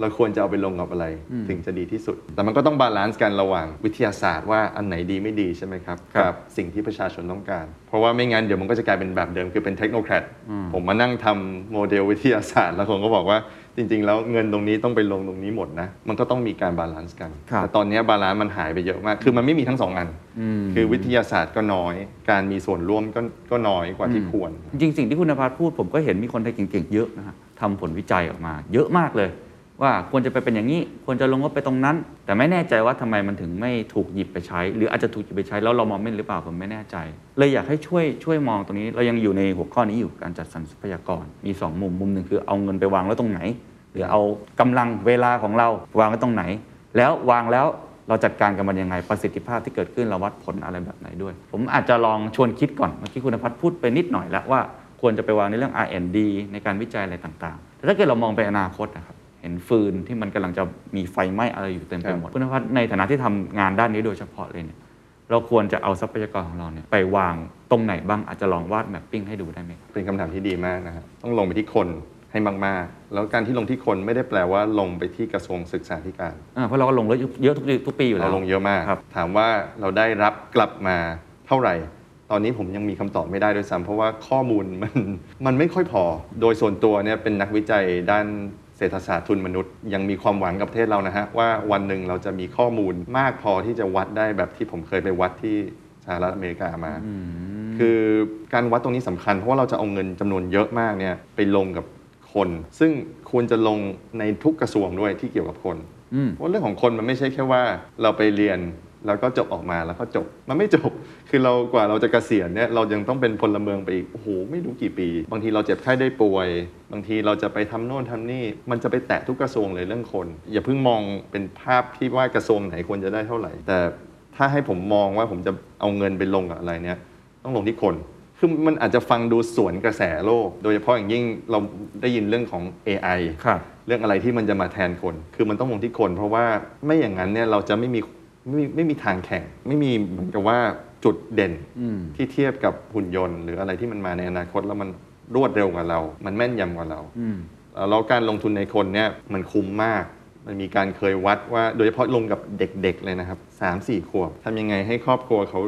เราควรจะเอาไปลงกับอะไร ถึงจะดีที่สุด แต่มันก็ต้อง balance กันระหว่างวิทยาศาสตร์ว่าอันไหนดีไม่ดีใช่ไหมครับครับกับสิ่งที่ประชาชนต้องการ เพราะว่าไม่งั้นเดี๋ยวมันก็จะกลายเป็นแบบเดิมคือเป็น technocrat ผมมานั่งทำโมเดลวิทยาศาสตร์ แล้วผมก็บอกว่าจริง ๆ แล้วเงินตรงนี้ต้องไปลงตรงนี้หมดนะมันก็ต้องมีการ balance กันครับแต่ตอนนี้ balance มันหายไปเยอะมาก คือมันไม่มีทั้งสองอันคือวิทยาศาสตร์ก็น้อย การมีส่วนร่วมก็ก็น้อยกว่าที่ควร จริงๆสิ่งที่คุณนภัสพูดผมก็เห็นมีคนไทยเก่งๆเยอะนะฮะทำผลวิจัยออกมา เยอะมากเลย ว่าควรจะไปเป็นอย่างนี้ ควรจะลงว่าไปตรงนั้น แต่ไม่แน่ใจว่าทำไมมันถึงไม่ถูกหยิบไปใช้ หรืออาจจะถูกหยิบไปใช้แล้วเรามองไม่หรือเปล่าผมไม่แน่ใจ เลยอยากให้ช่วยช่วยมองตรงนี้ เรายังอยู่ในหัวข้อนี้อยู่การจัดสรรทรัพยากรมีสองมุมมุมหนึ่งคือเอาเงินไปวางแล้วตรงไหน หรือเอากำลังเวลาของเราวางไว้ตรงไหน แล้ววางแล้วเราจัดการกับมันยังไงประสิทธิภาพที่เกิดขึ้นเราวัดผลอะไรแบบไหนด้วย ผมอาจจะลองชวนคิดก่อนเมื่อกี้คุณพัฒน์พูดไปนิดหน่อยแล้วว่าควรจะไปวางในเรื่อง R&D ในการวิจัยอะไรต่างๆแต่ถ้าเกิดเรามองไปอนาคตนะครับ ห็นฟืนที่มันกำลังจะมีไฟไหม้อะไรอยู่เต็มไปหมดคุณพัฒน์ในฐานะที่ทำงานด้านนี้โดยเฉพาะเลยเนี่ยเราควรจะเอาทรัพยากรของเราเนี่ยไปวางตรงไหนบ้างอาจจะลองวาดแมปปิ้งให้ดูได้ไหมครับเป็นคำถามที่ดีมากนะครับต้องลงไปที่คนให้มากๆ แล้วการที่ลงที่คนไม่ได้แปลว่าลงไปที่กระทรวงศึกษาธิการอ่าเพราะเราก็ลงเยอะทุกทุกปีอยู่แล้เราวลงเยอะมากครับถามว่าเราได้รับกลับมาเท่าไหร่ ตอนนี้ผมยังมีคำตอบไม่ได้ด้วยซ้ำเพราะว่าข้อมูลมันมันไม่ค่อยพอ โดยส่วนตัวเนี่ยเป็นนักวิจัยด้าน เศรษฐศาสตร์ทุนมนุษย์ ยังมีความหวังกับประเทศเรานะฮะ ว่าวันหนึ่งเราจะมีข้อมูลมากพอที่จะวัดได้แบบที่ผมเคยไปวัดที่สหรัฐอเมริกามา คือการวัดตรงนี้สำคัญ เพราะว่าเราจะเอาเงินจำนวนเยอะมากเนี่ยไปลงกับคน ซึ่งควรจะลงในทุกกระทรวงด้วยที่เกี่ยวกับคนอืมเพราะเรื่องของคนมันไม่ใช่แค่ว่าเราไปเรียน แล้วก็จบออกมาแล้วก็จบ มันไม่จบ คือเรากว่าเราจะเกษียณเนี่ยเรายังต้องเป็นพลเมืองไปอีก โอ้โห ไม่รู้กี่ปี บางทีเราเจ็บไข้ได้ป่วย บางทีเราจะไปทำโน่นทำนี่ มันจะไปแตะทุกกระทรวงเลยเรื่องคน อย่าเพิ่งมองเป็นภาพที่ว่ากระทรวงไหนควรจะได้เท่าไหร่ แต่ถ้าให้ผมมองว่าผมจะเอาเงินไปลงกับอะไรเนี่ยต้องลงที่คน คือมันอาจจะฟังดูสวนกระแสโลก โดยเฉพาะอย่างยิ่งเราได้ยินเรื่องของ AI ครับเรื่องอะไรที่มันจะมาแทนคน คือมันต้องลงที่คน เพราะว่าไม่อย่างนั้นเนี่ยเราจะไม่มี ไม่มีไม่มีทางแข่ง ไม่มีเหมือนกับว่าจุดเด่นอืมที่เทียบกับหุ่นยนต์ หรืออะไรที่มันมาในอนาคตแล้วมันรวดเร็วกว่าเรา มันแม่นยำกว่าเราอืมแล้วการลงทุนในคนเนี่ยมันคุ้มมาก มันมีการเคยวัดว่าโดยเฉพาะลงกับเด็กๆเลยนะครับสามสี่ขวบทำยังไงให้ครอบครัวเขา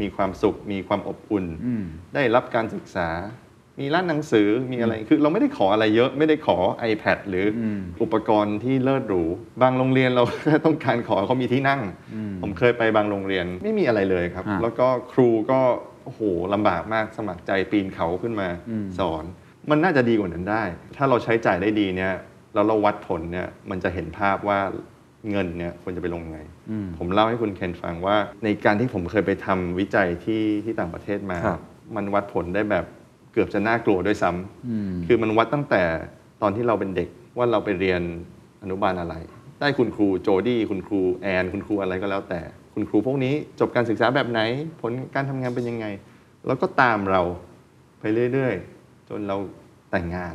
มีความสุข มีความอบอุ่นอืมได้รับการศึกษา มีร้านหนังสือมีอะไรคือเราไม่ได้ขออะไรเยอะ ไม่ได้ขอ iPad หรืออมอุปกรณ์ที่เลิศหรูบางโรงเรียนเราแค่ต้องการขอเขามีที่นั่งอืมผมเคยไปบางโรงเรียนไม่มีอะไรเลยครับอะแล้วก็ครูก็โอ้โหลำบากมากสมัครใจปีนเขาขึ้นมาอืมสอน มันน่าจะดีกว่านั้นได้ ถ้าเราใช้จ่ายได้ดีเนี่ยแล้วเราวัดผลเนี่ยมันจะเห็นภาพว่าเงินเนี่ยควรจะไปลงยังไง ผมเล่าให้คุณเคนฟังว่า ในการที่ผมเคยไปทำวิจัยที่ที่ต่างประเทศมาครับมันวัดผลได้แบบ เกือบจะน่ากลัวด้วยซ้ำคือมันวัดตั้งแต่ตอนที่เราเป็นเด็กว่าเราไปเรียนอนุบาลอะไร ได้คุณครูโจดี้คุณครูแอนคุณครูอะไรก็แล้วแต่ คุณครูพวกนี้จบการศึกษาแบบไหน ผลการทำงานเป็นยังไง แล้วก็ตามเราไปเรื่อยๆ จนเราแต่งงาน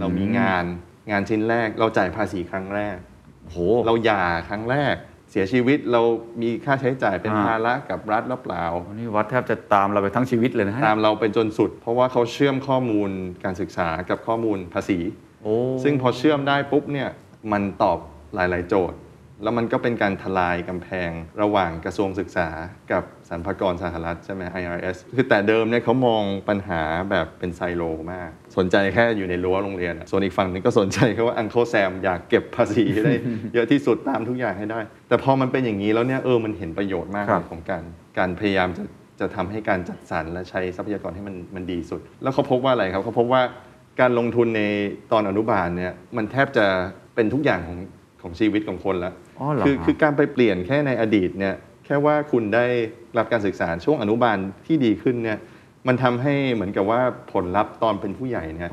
เรามีงานงานชิ้นแรก เราจ่ายภาษีครั้งแรกโอ้โหเราหย่าครั้งแรก เสียชีวิตเรามีค่าใช้จ่ายเป็นอ่าภาระกับรัฐหรือเปล่าวันนี้วัดแทบจะตามเราไปทั้งชีวิตเลยนะฮะตามเราเป็นจนสุด เพราะว่าเขาเชื่อมข้อมูลการศึกษากับข้อมูลภาษีโอ้ซึ่งพอเชื่อมได้ปุ๊บเนี่ยมันตอบหลาย ๆ โจทย์ แล้วมันก็เป็นการทลายกำแพงระหว่างกระทรวงศึกษากับ สรรพากรสหรัฐใช่ไหม IRS คือแต่เดิมเนี่ยเขามองปัญหาแบบเป็นไซโลมาก สนใจแค่อยู่ในรั้วโรงเรียนอะส่วนอีกฝั่งหนึงก็สนใจแค่ว่าอัง e แซมอยากเก็บภาษีให้ได้เยอะที่สุดตามทุกอย่างให้ได้ แต่พอมันเป็นอย่างนี้แล้วเนี่ยเออมันเห็นประโยชน์มากครับเลยของการการพยายามจะจะทำให้การจัดสรรและใช้ทรัพยากรให้มันมันดีสุด แล้วเขาพบว่าอะไรครับเขาพบว่าการลงทุนในตอนอนุบาลเนี่ยมันแทบจะเป็นทุกอย่างของของชีวิตของคนแล้วอ๋อเหรอคือฮะคือการไปเปลี่ยนแค่ในอดีตเนี่ย แค่ว่าคุณได้รับการศึกษาช่วงอนุบาลที่ดีขึ้นเนี่ยมันทำให้เหมือนกับว่าผลลัพธ์ตอนเป็นผู้ใหญ่เนี่ย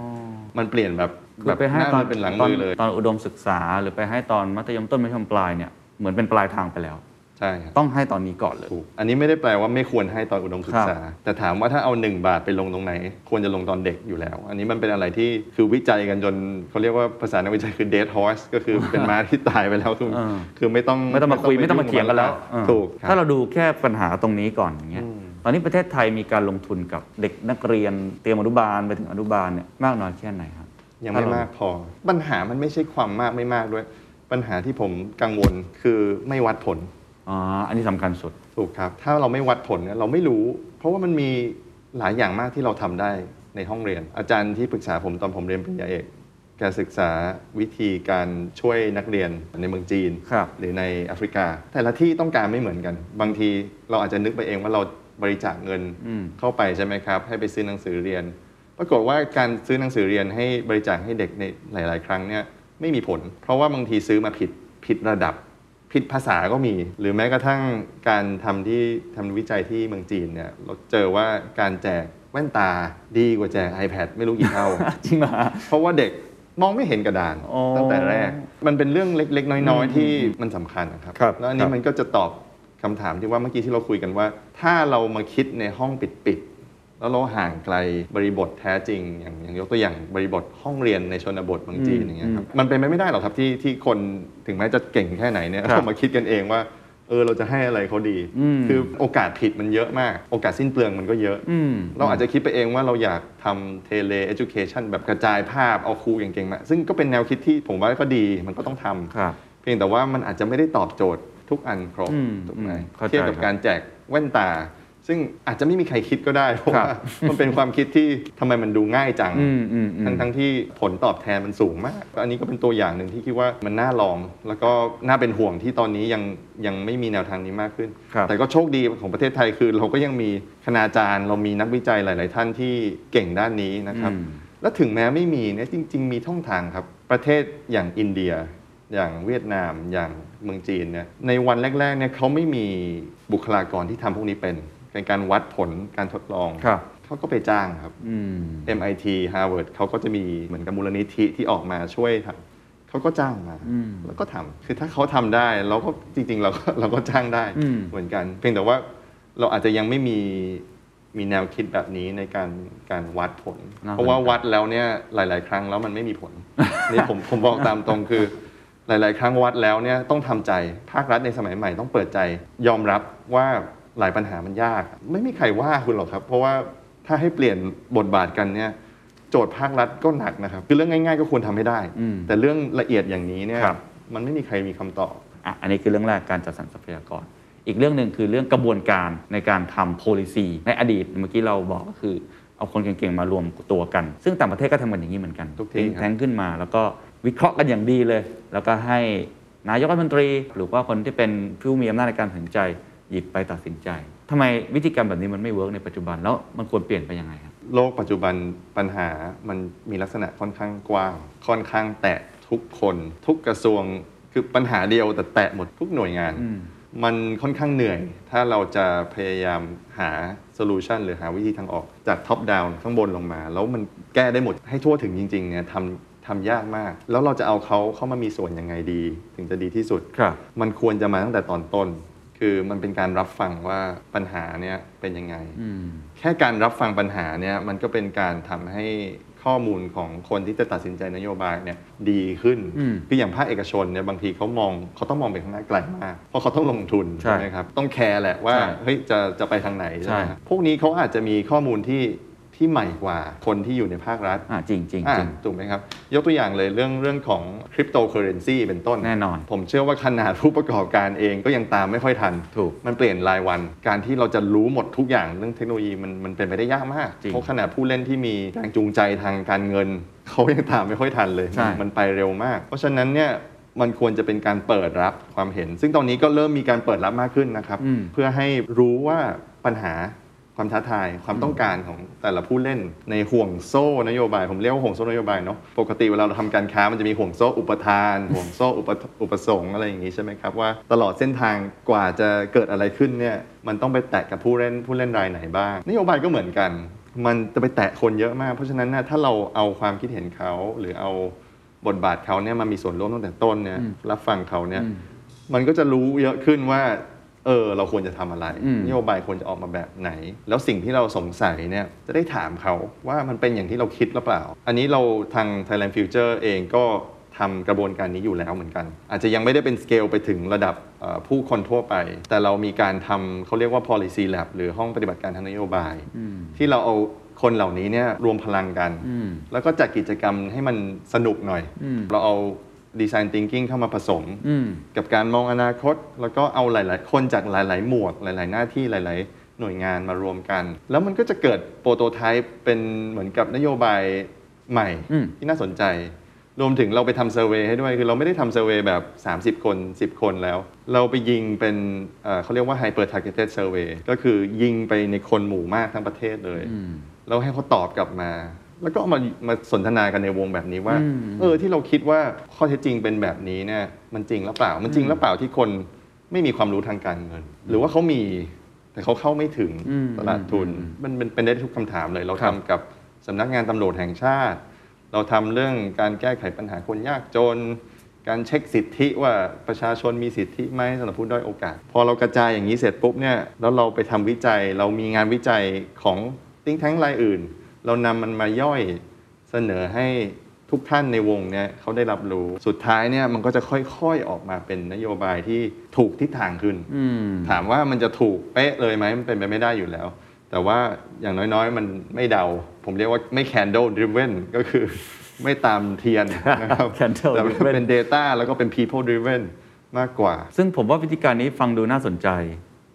มันเปลี่ยนแบบคืแบอบไปให้หน้าตอนมือเป็นหลังตอนมือเลย ตอนอุดมศึกษาหรือไปให้ตอนมัธยมต้นมัธยมปลายเนี่ยเหมือนเป็นปลายทางไปแล้ว ใช่ครับต้องให้ตอนนี้ก่อนเลย ถูกอันนี้ไม่ได้แปลว่าไม่ควรให้ตอนอุดมศึกษา แต่ถามว่าถ้าเอา 1 บาทไปลงตรงไหน ควรจะลงตอนเด็กอยู่แล้ว อันนี้มันเป็นอะไรที่คือวิจัยกันจนเขาเรียกว่าภาษานักวิจัยคือ dead horse ก็คือเป็นม้าที่ตายไปแล้วคือเออคือไม่ต้องไม่ต้องมาคุยไม่ต้องมาเถียงกันแล้วเออถูกเออถ้าเราดูแค่ปัญหาตรงนี้ก่อนอย่างเงี้ยตอนนี้ประเทศไทยมีการลงทุนกับเด็กนักเรียนเตรียมอนุบาลไปถึงอนุบาลเนี่ยมากน้อยแค่ไหนครับยังไม่มากพอ ปัญหามันไม่ใช่ความมากไม่มากด้วย ปัญหาที่ผมกังวลคือไม่วัดผล อ๋ออันนี้สำคัญสุด ถูกครับ ถ้าเราไม่วัดผลเนี่ยเราไม่รู้ เพราะว่ามันมีหลายอย่างมากที่เราทำได้ในห้องเรียน อาจารย์ที่ปรึกษาผมตอนผมเรียนปริญญาเอกแกศึกษาวิธีการช่วยนักเรียนในเมืองจีน ครับ หรือในแอฟริกา แต่ละที่ต้องการไม่เหมือนกัน บางทีเราอาจจะนึกไปเองว่าเราบริจาคเงินอืม เข้าไปใช่ไหมครับ ให้ไปซื้อหนังสือเรียน ปรากฏว่าการซื้อหนังสือเรียนให้บริจาคให้เด็กในหลาย ๆ ครั้งเนี่ยไม่มีผล เพราะว่าบางทีซื้อมาผิดผิดระดับ ผิดภาษาก็มี หรือแม้กระทั่งการทำที่ทำวิจัยที่เมืองจีนเนี่ยเราเจอว่าการแจกแว่นตาดีกว่าแจก iPad ไม่รู้กี่เท่าจริงเหรอฮะเพราะว่าเด็กมองไม่เห็นกระดานอ๋อตั้งแต่แรก มันเป็นเรื่องเล็ก ๆ น้อยๆ ที่มันสำคัญนะครับครับแล้วอันคนี้รับมันก็จะตอบคำถามที่ว่าเมื่อกี้ที่เราคุยกันว่า ถ้าเรามาคิดในห้องปิดๆ แล้วเราห่างไกลบริบทแท้จริง อย่างอย่างยกตัวอย่างบริบทห้องเรียนในชนบทบางจีนอย่างเงี้ยครับมันเป็นไปไม่ได้หรอกครับที่ที่คนถึงแม้จะเก่งแค่ไหนเนี่ยครับเรามาคิดกันเองว่าเออเราจะให้อะไรเขาดีอืมคือโอกาสผิดมันเยอะมาก โอกาสสิ้นเปลืองมันก็เยอะอืมเราอาจจะคิดไปเองว่าเราอยากทำเทเล education แบบกระจายภาพเอาครูเก่งๆมา ซึ่งก็เป็นแนวคิดที่ผมว่าก็ดีมันก็ต้องทำครับเพียงแต่ว่ามันอาจจะไม่ได้ตอบโจทย์ทุกอันครบอืมถูกไหมอืมเข้าใจเทียบกับครับการแจกแว่นตา ซึ่งอาจจะไม่มีใครคิดก็ได้เพราะครับว่ามันเป็นความคิดที่ทำไมมันดูง่ายจังอืมอืมอืมทั้งทั้งที่ผลตอบแทนมันสูงมาก อันนี้ก็เป็นตัวอย่างหนึ่งที่คิดว่ามันน่าลอง แล้วก็น่าเป็นห่วงที่ตอนนี้ยังยังไม่มีแนวทางนี้มากขึ้นครับแต่ก็โชคดีของประเทศไทยคือ เราก็ยังมีคณาจารย์ เรามีนักวิจัยหลาย ๆ ท่านที่เก่งด้านนี้นะครับอืมและถึงแม้ไม่มีเนี่ยจริง ๆ มีท่องทางครับ ประเทศอย่างอินเดีย อย่างเวียดนามอย่างเมืองจีนเนี่ยในวันแรก ๆ เนี่ยเขาไม่มีบุคลากรที่ทำพวกนี้เป็น เป็นการวัดผลการทดลองครับเขาก็ไปจ้างครับอืม MIT Harvard เขาก็จะมีเหมือนกับมูลนิธิที่ออกมาช่วยทำเขาก็จ้างมาอืมแล้วก็ทำคือถ้าเขาทำได้เราก็จริง ๆ เราก็เราก็จ้างได้อืมเหมือนกัน เพียงแต่ว่าเราอาจจะยังไม่มีมีแนวคิดแบบนี้ในการการวัดผลน่าสนใจเพราะว่าวัดแล้วเนี่ยหลาย ๆ ครั้งแล้วมันไม่มีผลนี่ผมผมบอกตามตรงคือ หลาย ๆ ครั้งวัดแล้วเนี่ยต้องทำใจภาครัฐในสมัยใหม่ต้องเปิดใจ ยอมรับว่า หลายปัญหามันยาก ไม่มีใครว่าคุณหรอกครับ เพราะว่าถ้าให้เปลี่ยนบทบาทกันเนี่ยโจทย์ภาครัฐก็หนักนะครับคือเรื่องง่าย ๆ ก็ควรทำให้ได้อืมแต่เรื่องละเอียดอย่างนี้เนี่ยครับมันไม่มีใครมีคำตอบอะอันนี้คือเรื่องแรกการจัดสรรทรัพยากร อีกเรื่องหนึ่งคือเรื่องกระบวนการในการทำ policy ในอดีตเมื่อกี้เราบอกก็คือเอาคนเก่งๆมารวมตัวกัน ซึ่งต่างประเทศก็ทำกันอย่างนี้เหมือนกันทุกที่ think ครับ tank ขึ้นมา แล้วก็วิเคราะห์กันอย่างดีเลย แล้วก็ให้นายกรัฐมนตรี หรือว่าคนที่เป็นผู้มีอำนาจในการตัดสินใจ หยิบไปตัดสินใจทำไมวิธีการแบบนี้มันไม่ work ในปัจจุบันแล้วมันควรเปลี่ยนไปยังไงครับโลกปัจจุบันปัญหามันมีลักษณะค่อนข้างกว้าง ค่อนข้างแตะทุกคน ทุกกระทรวงคือปัญหาเดียวแต่แตะหมดทุกหน่วยงานอืมมันค่อนข้างเหนื่อย ถ้าเราจะพยายามหา solution หรือหาวิธีทางออกจาก top-down ข้างบนลงมา แล้วมันแก้ได้หมดให้ทั่วถึงจริงๆเนี่ยทำทำยากมาก แล้วเราจะเอาเขาเข้ามามีส่วนยังไงดี ถึงจะดีที่สุดครับมันควรจะมาตั้งแต่ตอนต้น คือมันเป็นการรับฟังว่าปัญหาเนี่ยเป็นยังไงอืมแค่การรับฟังปัญหาเนี่ยมันก็เป็นการทำให้ข้อมูลของคนที่จะตัดสินใจนโยบายเนี่ยดีขึ้นอืมคืออย่างภาคเอกชนเนี่ยบางทีเขามองเขาต้องมองไปข้างหน้าไกลมาก เพราะเขาต้องลงทุนใช่ไหมครับต้องแคร์แหละว่าใช่เฮ้ยจะจะไปทางไหนใช่ไหมใช่ครับพวกนี้เขาอาจจะมีข้อมูลที่ ที่ใหม่กว่าคนที่อยู่ในภาครัฐอ่าจริงจริงอะจริงถูกไหมครับ ยกตัวอย่างเลยเรื่องเรื่องของคริปโตเคอเรนซีเป็นต้นแน่นอน ผมเชื่อว่าขนาดผู้ประกอบการเองก็ยังตามไม่ค่อยทัน ถูก มันเปลี่ยนรายวัน การที่เราจะรู้หมดทุกอย่างเรื่องเทคโนโลยีมันมันเป็นไปได้ยากมากจริงเพราะขนาดผู้เล่นที่มีแรงจูงใจทางการเงิน เขายังตามไม่ค่อยทันเลยใช่มันไปเร็วมาก เพราะฉะนั้นเนี่ยมันควรจะเป็นการเปิดรับความเห็น ซึ่งตอนนี้ก็เริ่มมีการเปิดรับมากขึ้นนะครับอืมเพื่อให้รู้ว่าปัญหา ความท้าทายความต้องการของแต่ละผู้เล่นในห่วงโซ่นโยบาย ผมเรียกว่าห่วงโซ่นโยบายเนาะปกติเวลาเราทำการค้ามันจะมีห่วงโซ่อุปทาน ห่วงโซ่อุปอุปสงค์อะไรอย่างนี้ใช่ไหมครับว่าตลอดเส้นทางกว่าจะเกิดอะไรขึ้นเนี่ยมันต้องไปแตะกับผู้เล่นผู้เล่นรายไหนบ้าง นโยบายก็เหมือนกัน มันจะไปแตะคนเยอะมาก เพราะฉะนั้นนะถ้าเราเอาความคิดเห็นเขาหรือเอาบทบาทเขาเนี่ยมามีส่วนร่วมตั้งแต่ต้นเนี่ยอืมรับฟังเขาเนี่ยอืมมันก็จะรู้เยอะขึ้นว่า เออเราควรจะทำอะไรอืมนโยบายควรจะออกมาแบบไหน แล้วสิ่งที่เราสงสัยเนี่ยจะได้ถามเขาว่ามันเป็นอย่างที่เราคิดหรือเปล่า อันนี้เราทาง Thailand Future เองก็ทำกระบวนการนี้อยู่แล้วเหมือนกัน อาจจะยังไม่ได้เป็นสเกลไปถึงระดับเอ่อผู้คนทั่วไป แต่เรามีการทำเขาเรียกว่า policy lab หรือห้องปฏิบัติการทางนโยบายอืมที่เราเอาคนเหล่านี้เนี่ยรวมพลังกันอืมแล้วก็จัดกิจกรรมให้มันสนุกหน่อยอืมเราเอา design thinking เข้ามาผสมอืมกับการมองอนาคต แล้วก็เอาหลาย ๆ คนจากหลาย ๆ หมวดหลาย ๆ หน้าที่หลาย ๆ หน่วยงานมารวมกัน แล้วมันก็จะเกิดโปรโตไทป์เป็นเหมือนกับนโยบายใหม่อืมที่น่าสนใจ รวมถึงเราไปทำเซอร์เวยให้ด้วย คือเราไม่ได้ทำเซอร์เวยแบบ 30 คน 10 คนแล้ว เราไปยิงเป็นเอ่อเขาเรียกว่า hyper targeted survey ก็คือยิงไปในคนหมู่มากทั้งประเทศเลยอืมแล้วให้เขาตอบกลับมา แล้วก็เอามามาสนทนากันในวงแบบนี้ว่าอืมเออที่เราคิดว่าข้อเท็จจริงเป็นแบบนี้เนี่ยมันจริงหรือเปล่า มันจริงหรือเปล่าที่คนไม่มีความรู้ทางการเงิน หรือว่าเขามีแต่เขาเข้าไม่ถึงอืมตลาดทุนอืมมันเป็นเป็นได้ทุกคำถามเลย เราครัทำบกับสำนักงานตำรวจแห่งชาติ เราทำเรื่องการแก้ไขปัญหาคนยากจน การเช็คสิทธิว่าประชาชนมีสิทธิไหมสำหรับผู้ด้อยโอกาส พอเรากระจายอย่างนี้เสร็จปุ๊บเนี่ยแล้วเราไปทำวิจัย เรามีงานวิจัยของติ้งแท้งรายอื่น เรานำมันมาย่อยเสนอให้ทุกท่านในวงเนี่ยเขาได้รับรู้สุดท้ายเนี่ยมันก็จะค่อยๆออกมาเป็นนโยบายที่ถูกทิศทางขึ้นอืมถามว่ามันจะถูกเป๊ะเลยไหมมันเป็นไปไม่ได้อยู่แล้ว แต่ว่าอย่างน้อยๆ มันไม่เดา ผมเรียกว่าไม่ candle driven ก็คือไม่ตามเทียนนะครับ Candle แต่มัน driven เป็น data แล้วก็เป็น people driven มากกว่า ซึ่งผมว่าวิธีการนี้ฟังดูน่าสนใจ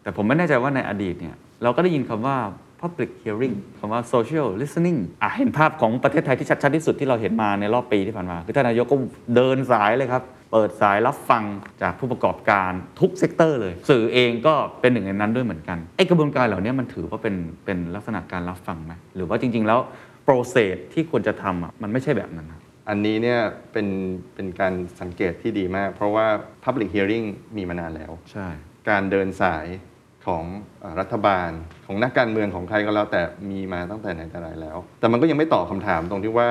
แต่ผมไม่แน่ใจว่าในอดีตเนี่ยเราก็ได้ยินคำว่า public hearing คำว่า social listening อะเห็นภาพของประเทศไทยที่ชัดๆที่สุดที่เราเห็นมาในรอบปีที่ผ่านมา คือท่านนายกก็เดินสายเลยครับ เปิดสายรับฟังจากผู้ประกอบการทุก sector เลย สื่อเองก็เป็นหนึ่งในนั้นด้วยเหมือนกันไอ้กระบวนการเหล่านี้มันถือว่าเป็นเป็นลักษณะการรับฟังไหมหรือว่าจริง ๆ แล้ว process ที่ควรจะทำอะมันไม่ใช่แบบนั้นนะอันนี้เนี่ยเป็นเป็นการสังเกตที่ดีมาก เพราะว่า public hearing มีมานานแล้ว ใช่ การเดินสาย ของรัฐบาล ของนักการเมืองของใครก็แล้วแต่มีมาตั้งแต่ไหนแต่ไรแล้ว แต่มันก็ยังไม่ตอบคำถามตรงที่ว่า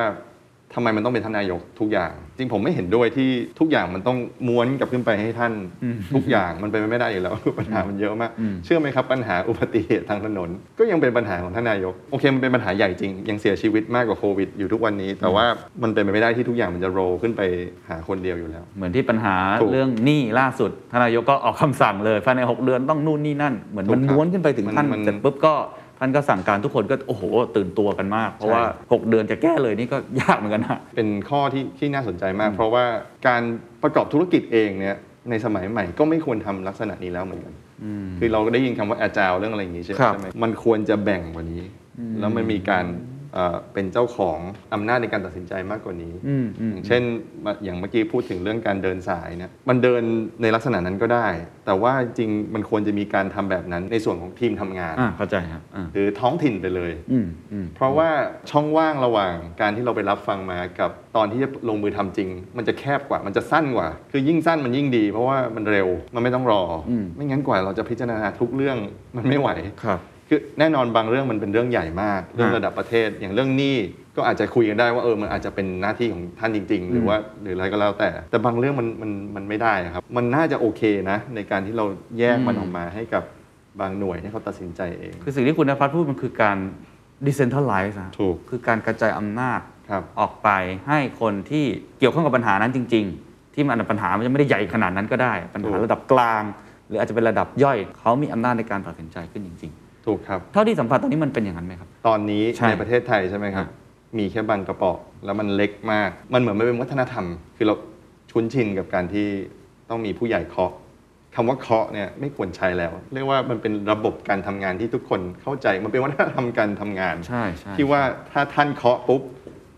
ทำไมมันต้องเป็นท่านนายกทุกอย่าง จริงผมไม่เห็นด้วยที่ทุกอย่างมันต้องม้วนกลับขึ้นไปให้ท่านทุกอย่างมันเป็นไปไม่ได้อยู่แล้วปัญหามันเยอะมากอืมเชื่อไหมครับปัญหาอุบัติเหตุทางถนน ก็ยังเป็นปัญหาของท่านนายกโอเคมันเป็นปัญหาใหญ่จริง ยังเสียชีวิตมากกว่าโควิดอยู่ทุกวันนี้ แต่ว่ามันเป็นไปไม่ได้ที่ทุกอย่างมันจะโรลขึ้นไปหาคนเดียวอยู่แล้ว เหมือนที่ปัญหาถูกเรื่องหนี้ล่าสุดทานนายกก็ออกคำสั่งเลยภายใน 6 เดือนต้องนู่นนี่นั่น เหมือนถูกมันครับม้วนขึ้นไปถึงมันท่านมันเสร็จปุ๊บก็ ท่านก็สั่งการทุกคนก็โอ้โห ตื่นตัวกันมาก เพราะใช่ว่า 6 เดือนจะแก้เลยนี่ก็ยากเหมือนกันนะเป็นข้อที่ที่น่าสนใจมาก เพราะว่าการประกอบธุรกิจเองเนี่ยในสมัยใหม่ก็ไม่ควรทำลักษณะนี้แล้วเหมือนกันคือเราก็ได้ยินคำว่า agile เรื่องอะไรอย่างนี้ใช่ไหมครับใช่ไหมมันควรจะแบ่งกว่านี้ แล้วมันมีการ เอ่อเป็นเจ้าของอำนาจในการตัดสินใจมากกว่านี้อืมอืมอย่างเช่นอย่างเมื่อกี้พูดถึงเรื่องการเดินสายเนี่ยมันเดินในลักษณะนั้นก็ได้ แต่ว่าจริงมันควรจะมีการทำแบบนั้นในส่วนของทีมทำงานอ่าเข้าใจครับอ่าหรือท้องถิ่นไปเลยอืมอืมเพราะว่าช่องว่างระหว่างการที่เราไปรับฟังมากับตอนที่จะลงมือทำจริง มันจะแคบกว่ามันจะสั้นกว่า คือยิ่งสั้นมันยิ่งดี เพราะว่ามันเร็วมันไม่ต้องรออไม่งั้นกว่าเราจะพิจารณาทุกเรื่องมันไม่ไหวครับ คือแน่นอนบางเรื่องมันเป็นเรื่องใหญ่มาก เรื่องอ่าระดับประเทศอย่างเรื่องหนี้ก็อาจจะคุยกันได้ว่าเออมันอาจจะเป็นหน้าที่ของท่านจริง ๆ หรือว่าหรืออะไรก็แล้วแต่ แต่บางเรื่องมันมันมันไม่ได้ครับ มันน่าจะโอเคนะ ในการที่เราแยกมันออกมาให้กับบางหน่วยให้เขาตัดสินใจเอง คือสิ่งที่คุณนภัสพูดมันคือการ decentralize นะถูกคือการกระจายอำนาจครับออกไปให้คนที่เกี่ยวข้องกับปัญหานั้นจริง ๆ ที่มันปัญหามันจะไม่ได้ใหญ่ขนาดนั้นก็ได้ ปัญหาถูกระดับกลาง หรืออาจจะเป็นระดับย่อยเขามีอำนาจในการตัดสินใจขึ้นจริง ถูกครับๆเท่าที่สัมผัสตอนนี้มันเป็นอย่างนั้นไหมครับ ตอนนี้ใช่ในประเทศไทยใช่ไหมครับ อ่มีแค่บางกระเป๋อแล้วมันเล็กมาก มันเหมือนมันเป็นวัฒนธรรม คือเราชุนชินกับการที่ต้องมีผู้ใหญ่เคาะคำว่าเคาะเนี่ยไม่ควรใช้แล้ว เรียกว่ามันเป็นระบบการทำงานที่ทุกคนเข้าใจ มันเป็นวัฒนธรรมการทำงาน ใช่ใช่ ที่ว่าถ้าท่านเคาะปุ๊บ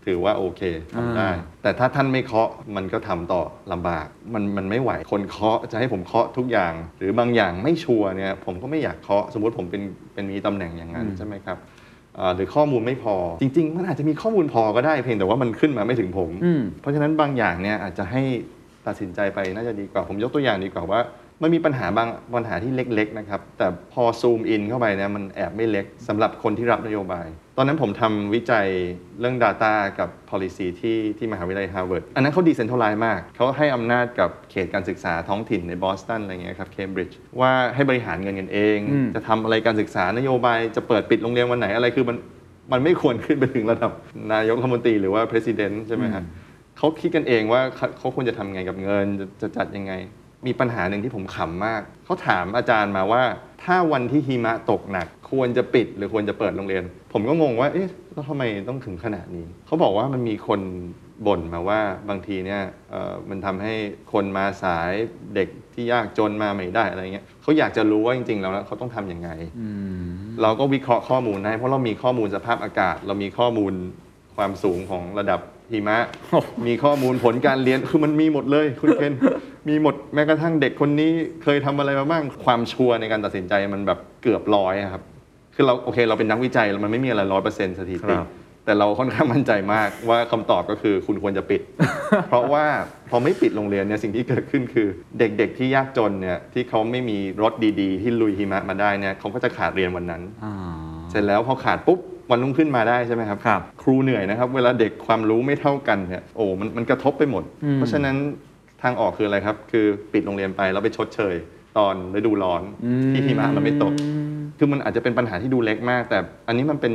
ถือว่าโอเคทำได้อ่าแต่ถ้าท่านไม่เคาะมันก็ทำต่อลำบาก มันมันไม่ไหวคนเคาะจะให้ผมเคาะทุกอย่าง หรือบางอย่างไม่ชัวร์เนี่ยผมก็ไม่อยากเคาะสมมติผมเป็นเป็นมีตำแหน่งอย่างนั้นใช่ไหมครับอ่าหรือข้อมูลไม่พอ จริง ๆ มันอาจจะมีข้อมูลพอก็ได้เพียงแต่ว่ามันขึ้นมาไม่ถึงผมอืมเพราะฉะนั้นบางอย่างเนี่ยอาจจะให้ตัดสินใจไปน่าจะดีกว่าผมยกตัวอย่างดีกว่าว่า มันมีปัญหาบางปัญหาที่เล็กๆนะครับ แต่พอซูมอินเข้าไปเนี่ยมันแอบไม่เล็กสำหรับคนที่รับนโยบาย ตอนนั้นผมทำวิจัยเรื่อง Data กับ Policy ที่ที่มหาวิทยาลัย Harvard อันนั้นเขาดีเซนท r ลไลซ์มาก เขาให้อำนาจกับเขตการศึกษาท้องถิ่นในบอสตันอะไรเงี้ยครับเคมบริดจ์ว่าให้บริหารเงินกันเองอืมจะทำอะไรการศึกษานโยบายจะเปิดปิดโรงเรียนวันไหนอะไรคือมันมันไม่ควรขึ้นไปถึงระดับนายกรัฐมนตรีหรือว่า president ใช่ไหมครับเขาคิดกันเองว่าเขาเขาควรจะทำไงกับเงินจะจะจัดยังไง มีปัญหาหนึ่งที่ผมขำมาก เขาถามอาจารย์มาว่า ถ้าวันที่หิมะตกหนัก ควรจะปิดหรือควรจะเปิดโรงเรียน ผมก็งงว่า เอ๊ะแล้วทำไมต้องถึงขนาดนี้ เขาบอกว่ามันมีคนบ่นมาว่าบางทีเนี่ยเอ่อมันทำให้คนมาสายเด็กที่ยากจนมาไม่ได้อะไรเงี้ยเขาอยากจะรู้ว่าจริง ๆ แล้วเขาต้องทำยังไงเราก็วิเคราะห์ข้อมูลให้เพราะเรามีข้อมูลสภาพอากาศ เรามีข้อมูลความสูงของระดับหิมะ มีข้อมูลผลการเรียนคือมันมีหมดเลย คุณเคน มีหมดแม้กระทั่งเด็กคนนี้เคยทำอะไรมาบ้างความชัวร์ในการตัดสินใจมันแบบเกือบร้อยอะครับคือเราโอเค เราเป็นนักวิจัยมันไม่มีอะไรร้อยเปอร์เซ็นต์สถิติครับแต่เราค่อนข้างมั่นใจมากว่าคำตอบก็คือคุณควรจะปิด เพราะว่าพอไม่ปิดโรงเรียนเนี่ยสิ่งที่เกิดขึ้นคือ เด็กๆ ที่ยากจนเนี่ยที่เขาไม่มีรถดีๆ ที่ลุยหิมะมาได้เนี่ยเขาก็จะขาดเรียนวันนั้นอ่าเสร็จแล้วพอขาดปุ๊บวันรุ่งขึ้นมาได้ใช่ไหมครับครับครูเหนื่อยนะครับ เวลาเด็กความรู้ไม่เท่ากันเนี่ยโอ้มันมันกระทบไปหมดอืมเพราะฉะนั้น ทางออกคืออะไรครับ คือปิดโรงเรียนไปแล้วไปชดเชย ตอนฤดูร้อนที่หิมะมันไม่ตก คือมันอาจจะเป็นปัญหาที่ดูเล็กมาก แต่อันนี้มันเป็น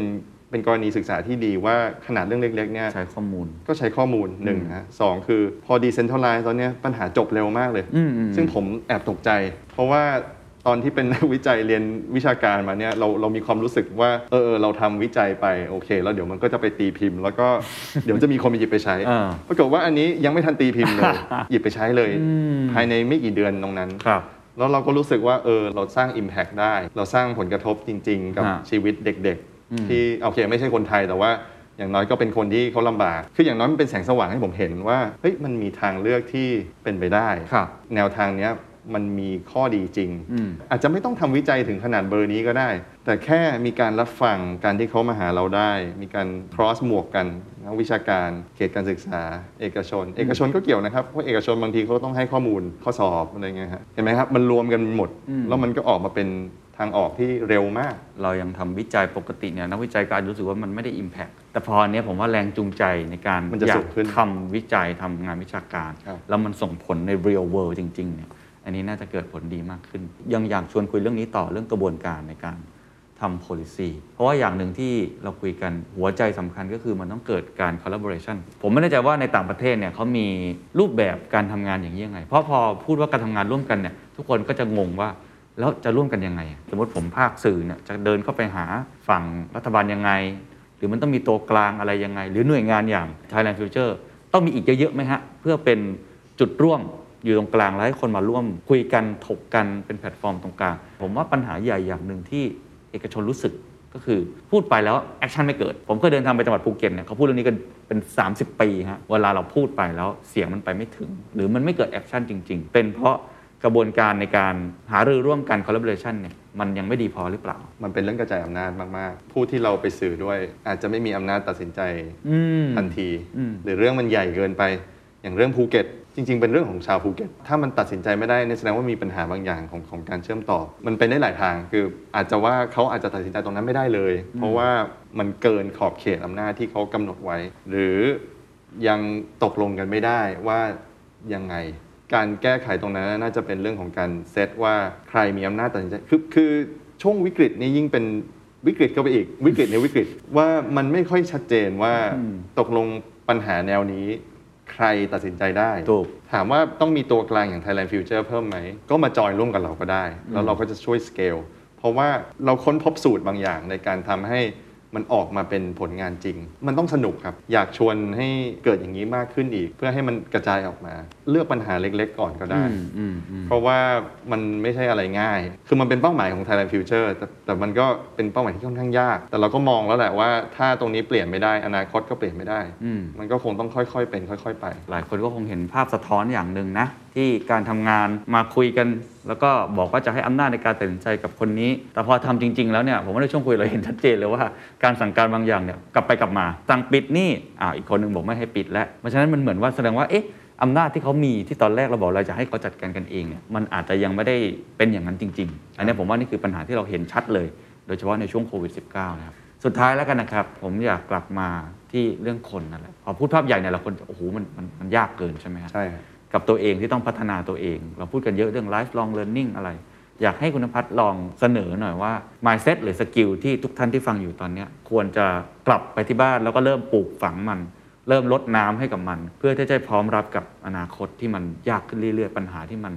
เป็นกรณีศึกษาที่ดีว่าขนาดเรื่องเล็กๆเนี่ยใช้ข้อมูลก็ใช้ข้อมูลหนึ่งนะสองคือพอดีเซนท r ลไลซ์ตอนเนี้ยปัญหาจบเร็วมากเลยอืมอืมซึ่งผมแอบตกใจ เพราะว่า ตอนที่เป็นนักวิจัยเรียนวิชาการมาเนี่ยเราเรามีความรู้สึกว่าเออเออเราทำวิจัยไปโอเค แล้วเดี๋ยวมันก็จะไปตีพิมพ์ แล้วก็เดี๋ยวจะมีคนไปหยิบไปใช้อ่าปรากฏว่าอันนี้ยังไม่ทันตีพิมพ์เลยหยิบไปใช้เลย ภายในไม่กี่เดือนตรงนั้นครับแล้วเราก็รู้สึกว่าเออเราสร้าง Impact ได้ เราสร้างผลกระทบจริง ๆ กับฮะชีวิตเด็ก ๆ ที่โอเคไม่ใช่คนไทยแต่ว่าอย่างน้อยก็เป็นคนที่เขาลำบาก คืออย่างน้อยมันเป็นแสงสว่างให้ผมเห็นว่า เฮ้ย มันมีทางเลือกที่เป็นไปได้ครับแนวทางเนี้ย มันมีข้อดีจริงอืมอาจจะไม่ต้องทำวิจัยถึงขนาดเบอร์นี้ก็ได้ แต่แค่มีการรับฟังการที่เขามาหาเราได้ มีการ cross หมวกกันนักวิชาการ เขตการศึกษา เอกชน เอกชนก็เกี่ยวนะครับเพราะเอกชนบางทีเขาต้องให้ข้อมูลข้อสอบอะไรเงี้ยฮะเห็นไหมครับมันรวมกันหมด แล้วมันก็ออกมาเป็นทางออกที่เร็วมาก เรายังทำวิจัยปกติเนี่ยนักวิจัยก็อาจจะรู้สึกว่ามันไม่ได้ Impact แต่พออันเนี้ยผมว่าแรงจูงใจในการมันจะอยาสูกงขึ้นทำวิจัยทำงานวิชาการครับแล้วมันส่งผลใน real world จริงๆเนี่ย อันนี้น่าจะเกิดผลดีมากขึ้น ยังอยากชวนคุยเรื่องนี้ต่อเรื่องกระบวนการในการทำ policy เพราะว่าอย่างหนึ่งที่เราคุยกันหัวใจสำคัญก็คือมันต้องเกิดการ collaboration ผมไม่แน่ใจว่าในต่างประเทศเนี่ยเขามีรูปแบบการทำงานอย่างนี้ยังไง เพราะพอพูดว่าการทำงานร่วมกันเนี่ยทุกคนก็จะงงว่าแล้วจะร่วมกันยังไง สมมติผมภาคสื่อเนี่ยจะเดินเข้าไปหาฝั่งรัฐบาลยังไง หรือมันต้องมีตัวกลางอะไรยังไง หรือหน่วยงานอย่าง Thailand Future ต้องมีอีกเยอะๆไหมฮะเพื่อเป็นจุดร่วม อยู่ตรงกลางแล้วให้คนมาร่วม คุยกันถกกันเป็นแพลตฟอร์มตรงกลาง ผมว่าปัญหาใหญ่อย่างหนึ่งที่เอกชนรู้สึกก็คือพูดไปแล้ว action ไม่เกิด ผมเคยเดินทางไปจังหวัดภูเก็ตเนี่ยเขาพูดเรื่องนี้กันเป็น 30 ปีฮะเวลาเราพูดไปแล้วเสียงมันไปไม่ถึง หรือมันไม่เกิด action จริง ๆ เป็นเพราะกระบวนการในการหารือร่วมกัน collaboration เนี่ยมันยังไม่ดีพอหรือเปล่า มันเป็นเรื่องกระจายอำนาจมาก ๆ ผู้ที่เราไปสื่อด้วย อาจจะไม่มีอำนาจตัดสินใจอืมทันทีอืมหรือเรื่องมันใหญ่เกินไป อย่างเรื่องภูเก็ต จริง ๆ เป็นเรื่องของชาวภูเก็ต ถ้ามันตัดสินใจไม่ได้เนี่ยแสดงว่ามีปัญหาบางอย่างของของการเชื่อมต่อ มันเป็นได้หลายทาง คืออาจจะว่าเขาอาจจะตัดสินใจตรงนั้นไม่ได้เลย เพราะว่ามันเกินขอบเขตอำนาจที่เขากำหนดไว้ หรือยังตกลงกันไม่ได้ว่ายังไง การแก้ไขตรงนั้นน่าจะเป็นเรื่องของการเซตว่าใครมีอำนาจตัดสินใจ คือคือช่วงวิกฤตนี้ยิ่งเป็นวิกฤตเข้าไปอีกวิกฤตในวิกฤตว่ามันไม่ค่อยชัดเจนว่าตกลงปัญหาแนวนี้ ใครตัดสินใจได้ ถูก ถามว่าต้องมีตัวกลางอย่าง Thailand Future เพิ่มไหม ก็มาจอยร่วมกับเราก็ได้ แล้วเราก็จะช่วยสเกลเพราะว่าเราค้นพบสูตรบางอย่างในการทำให้ มันออกมาเป็นผลงานจริง มันต้องสนุกครับ อยากชวนให้เกิดอย่างนี้มากขึ้นอีก เพื่อให้มันกระจายออกมา เลือกปัญหาเล็กๆ ก่อนก็ได้อืมอืมอืมเพราะว่ามันไม่ใช่อะไรง่าย คือมันเป็นเป้าหมายของ Thailand Future แต่แต่มันก็เป็นเป้าหมายที่ค่อนข้างยาก แต่เราก็มองแล้วแหละว่าถ้าตรงนี้เปลี่ยนไม่ได้ อนาคตก็เปลี่ยนไม่ได้อืมมันก็คงต้องค่อยๆเป็น ค่อย ๆ ไป หลายคนก็คงเห็นภาพสะท้อนอย่างหนึ่งนะ ที่การทำงานมาคุยกัน แล้วก็บอกว่าจะให้อำนาจในการตัดสินใจกับคนนี้ แต่พอทำจริง ๆ แล้วเนี่ยผมว่าในช่วงคุยเราเห็นชัดเจนเลยว่าการสั่งการบางอย่างเนี่ยกลับไปกลับมาสั่งปิดนี่อ่าอีกคนหนึ่งบอกไม่ให้ปิดแล้วเพราะฉะนั้นมันเหมือนว่าแสดงว่าเอ๊ะอำนาจที่เขามีที่ตอนแรกเราบอกเราจะให้เขาจัดการกันเองเนี่ยมันอาจจะยังไม่ได้เป็นอย่างนั้นจริง ๆ อันนี้ผมว่านี่คือปัญหาที่เราเห็นชัดเลย โดยเฉพาะในช่วงโควิด -19 นะครับสุดท้ายแล้วกันนะครับ ผมอยากกลับมาที่เรื่องคนนั่นแหละพอพูดภาพใหญ่เนี่ยเราคนโอ้โหมันมันมันยากเกินใช่ไหมฮะใช่ครับ กับตัวเองที่ต้องพัฒนาตัวเอง เราพูดกันเยอะเรื่อง lifelong learning อะไร อยากให้คุณพัฒน์ลองเสนอหน่อยว่า mindset หรือสกิลที่ทุกท่านที่ฟังอยู่ตอนนี้ควรจะกลับไปที่บ้านแล้วก็เริ่มปลูกฝังมัน เริ่มลดน้ำให้กับมัน เพื่อที่จะพร้อมรับกับอนาคตที่มันยากขึ้นเรื่อยๆปัญหาที่มัน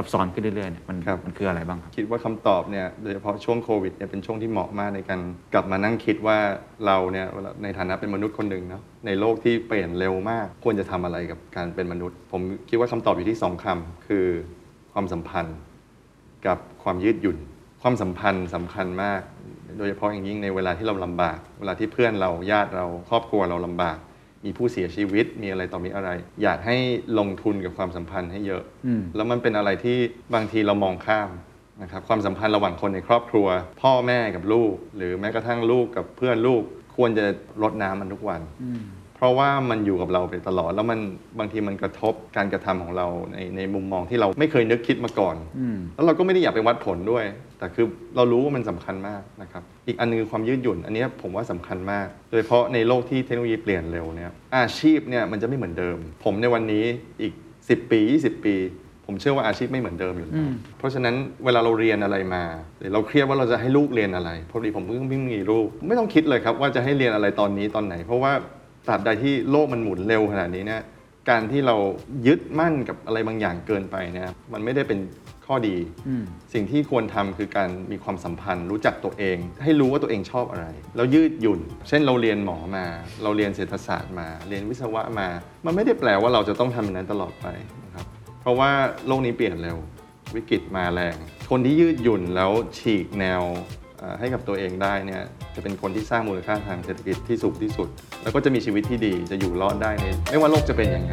ซับซ้อนขึ้นเรื่อยๆเนี่ยมันครับ มันคืออะไรบ้างครับ คิดว่าคำตอบเนี่ยโดยเฉพาะช่วงโควิดเนี่ยเป็นช่วงที่เหมาะมากในการกลับมานั่งคิดว่าเราเนี่ยเวลาในฐานะเป็นมนุษย์คนหนึ่งเนาะในโลกที่เปลี่ยนเร็วมาก ควรจะทำอะไรกับการเป็นมนุษย์ ผมคิดว่าคำตอบอยู่ที่สองคำคือความสัมพันธ์ กับความยืดหยุ่น ความสัมพันธ์สำคัญมาก โดยเฉพาะอย่างยิ่งในเวลาที่เราลำบาก เวลาที่เพื่อนเราญาติเราครอบครัวเราลำบาก มีผู้เสียชีวิตมีอะไรต่อมีอะไร อยากให้ลงทุนกับความสัมพันธ์ให้เยอะอืมแล้วมันเป็นอะไรที่บางทีเรามองข้ามนะครับความสัมพันธ์ระหว่างคนในครอบครัว พ่อแม่กับลูก หรือแม้กระทั่งลูกกับเพื่อนลูก ควรจะรดน้ำมันทุกวัน เพราะว่ามันอยู่กับเราไปตลอด แล้วมันบางทีมันกระทบการกระทำของเราในในมุมมองที่เราไม่เคยนึกคิดมาก่อนอืมแล้วเราก็ไม่ได้อยากไปวัดผลด้วย แต่คือเรารู้ว่ามันสำคัญมากนะครับ อีกอันนึงคือความยืดหยุ่น อันเนี้ยผมว่าสำคัญมาก โดยเฉพาะในโลกที่เทคโนโลยีเปลี่ยนเร็วเนี่ยอาชีพเนี่ยมันจะไม่เหมือนเดิม ผมในวันนี้อีก 10 ปี 20 ปีผมเชื่อว่าอาชีพไม่เหมือนเดิมอยู่แล้ว เพราะฉะนั้นเวลาเราเรียนอะไรมาหรือเราเครียดว่าเราจะให้ลูกเรียนอะไรพอดีผมเพิ่งเพิ่งมีลูก ไม่ต้องคิดเลยครับว่าจะให้เรียนอะไรตอนนี้ตอนไหน เพราะว่า ตราบใดที่โลกมันหมุนเร็วขนาดนี้เนี่ยการที่เรายึดมั่นกับอะไรบางอย่างเกินไปเนี่ยมันไม่ได้เป็นข้อดีอืมสิ่งที่ควรทำคือการมีความสัมพันธ์ รู้จักตัวเอง ให้รู้ว่าตัวเองชอบอะไร แล้วยืดหยุ่น เช่นเราเรียนหมอมา เราเรียนเศรษฐศาสตร์มา เรียนวิศวะมา มันไม่ได้แปลว่าเราจะต้องทำอย่างนั้นตลอดไปนะครับเพราะว่าโลกนี้เปลี่ยนเร็ววิกฤตมาแรง คนที่ยืดหยุ่นแล้วฉีกแนวเอ่อ ให้กับตัวเองได้เนี่ยจะเป็นคนที่สร้างมูลค่าทางเศรษฐกิจที่สูงที่สุด แล้วก็จะมีชีวิตที่ดีจะอยู่รอดได้ในไม่ว่าโลกจะเป็นยังไง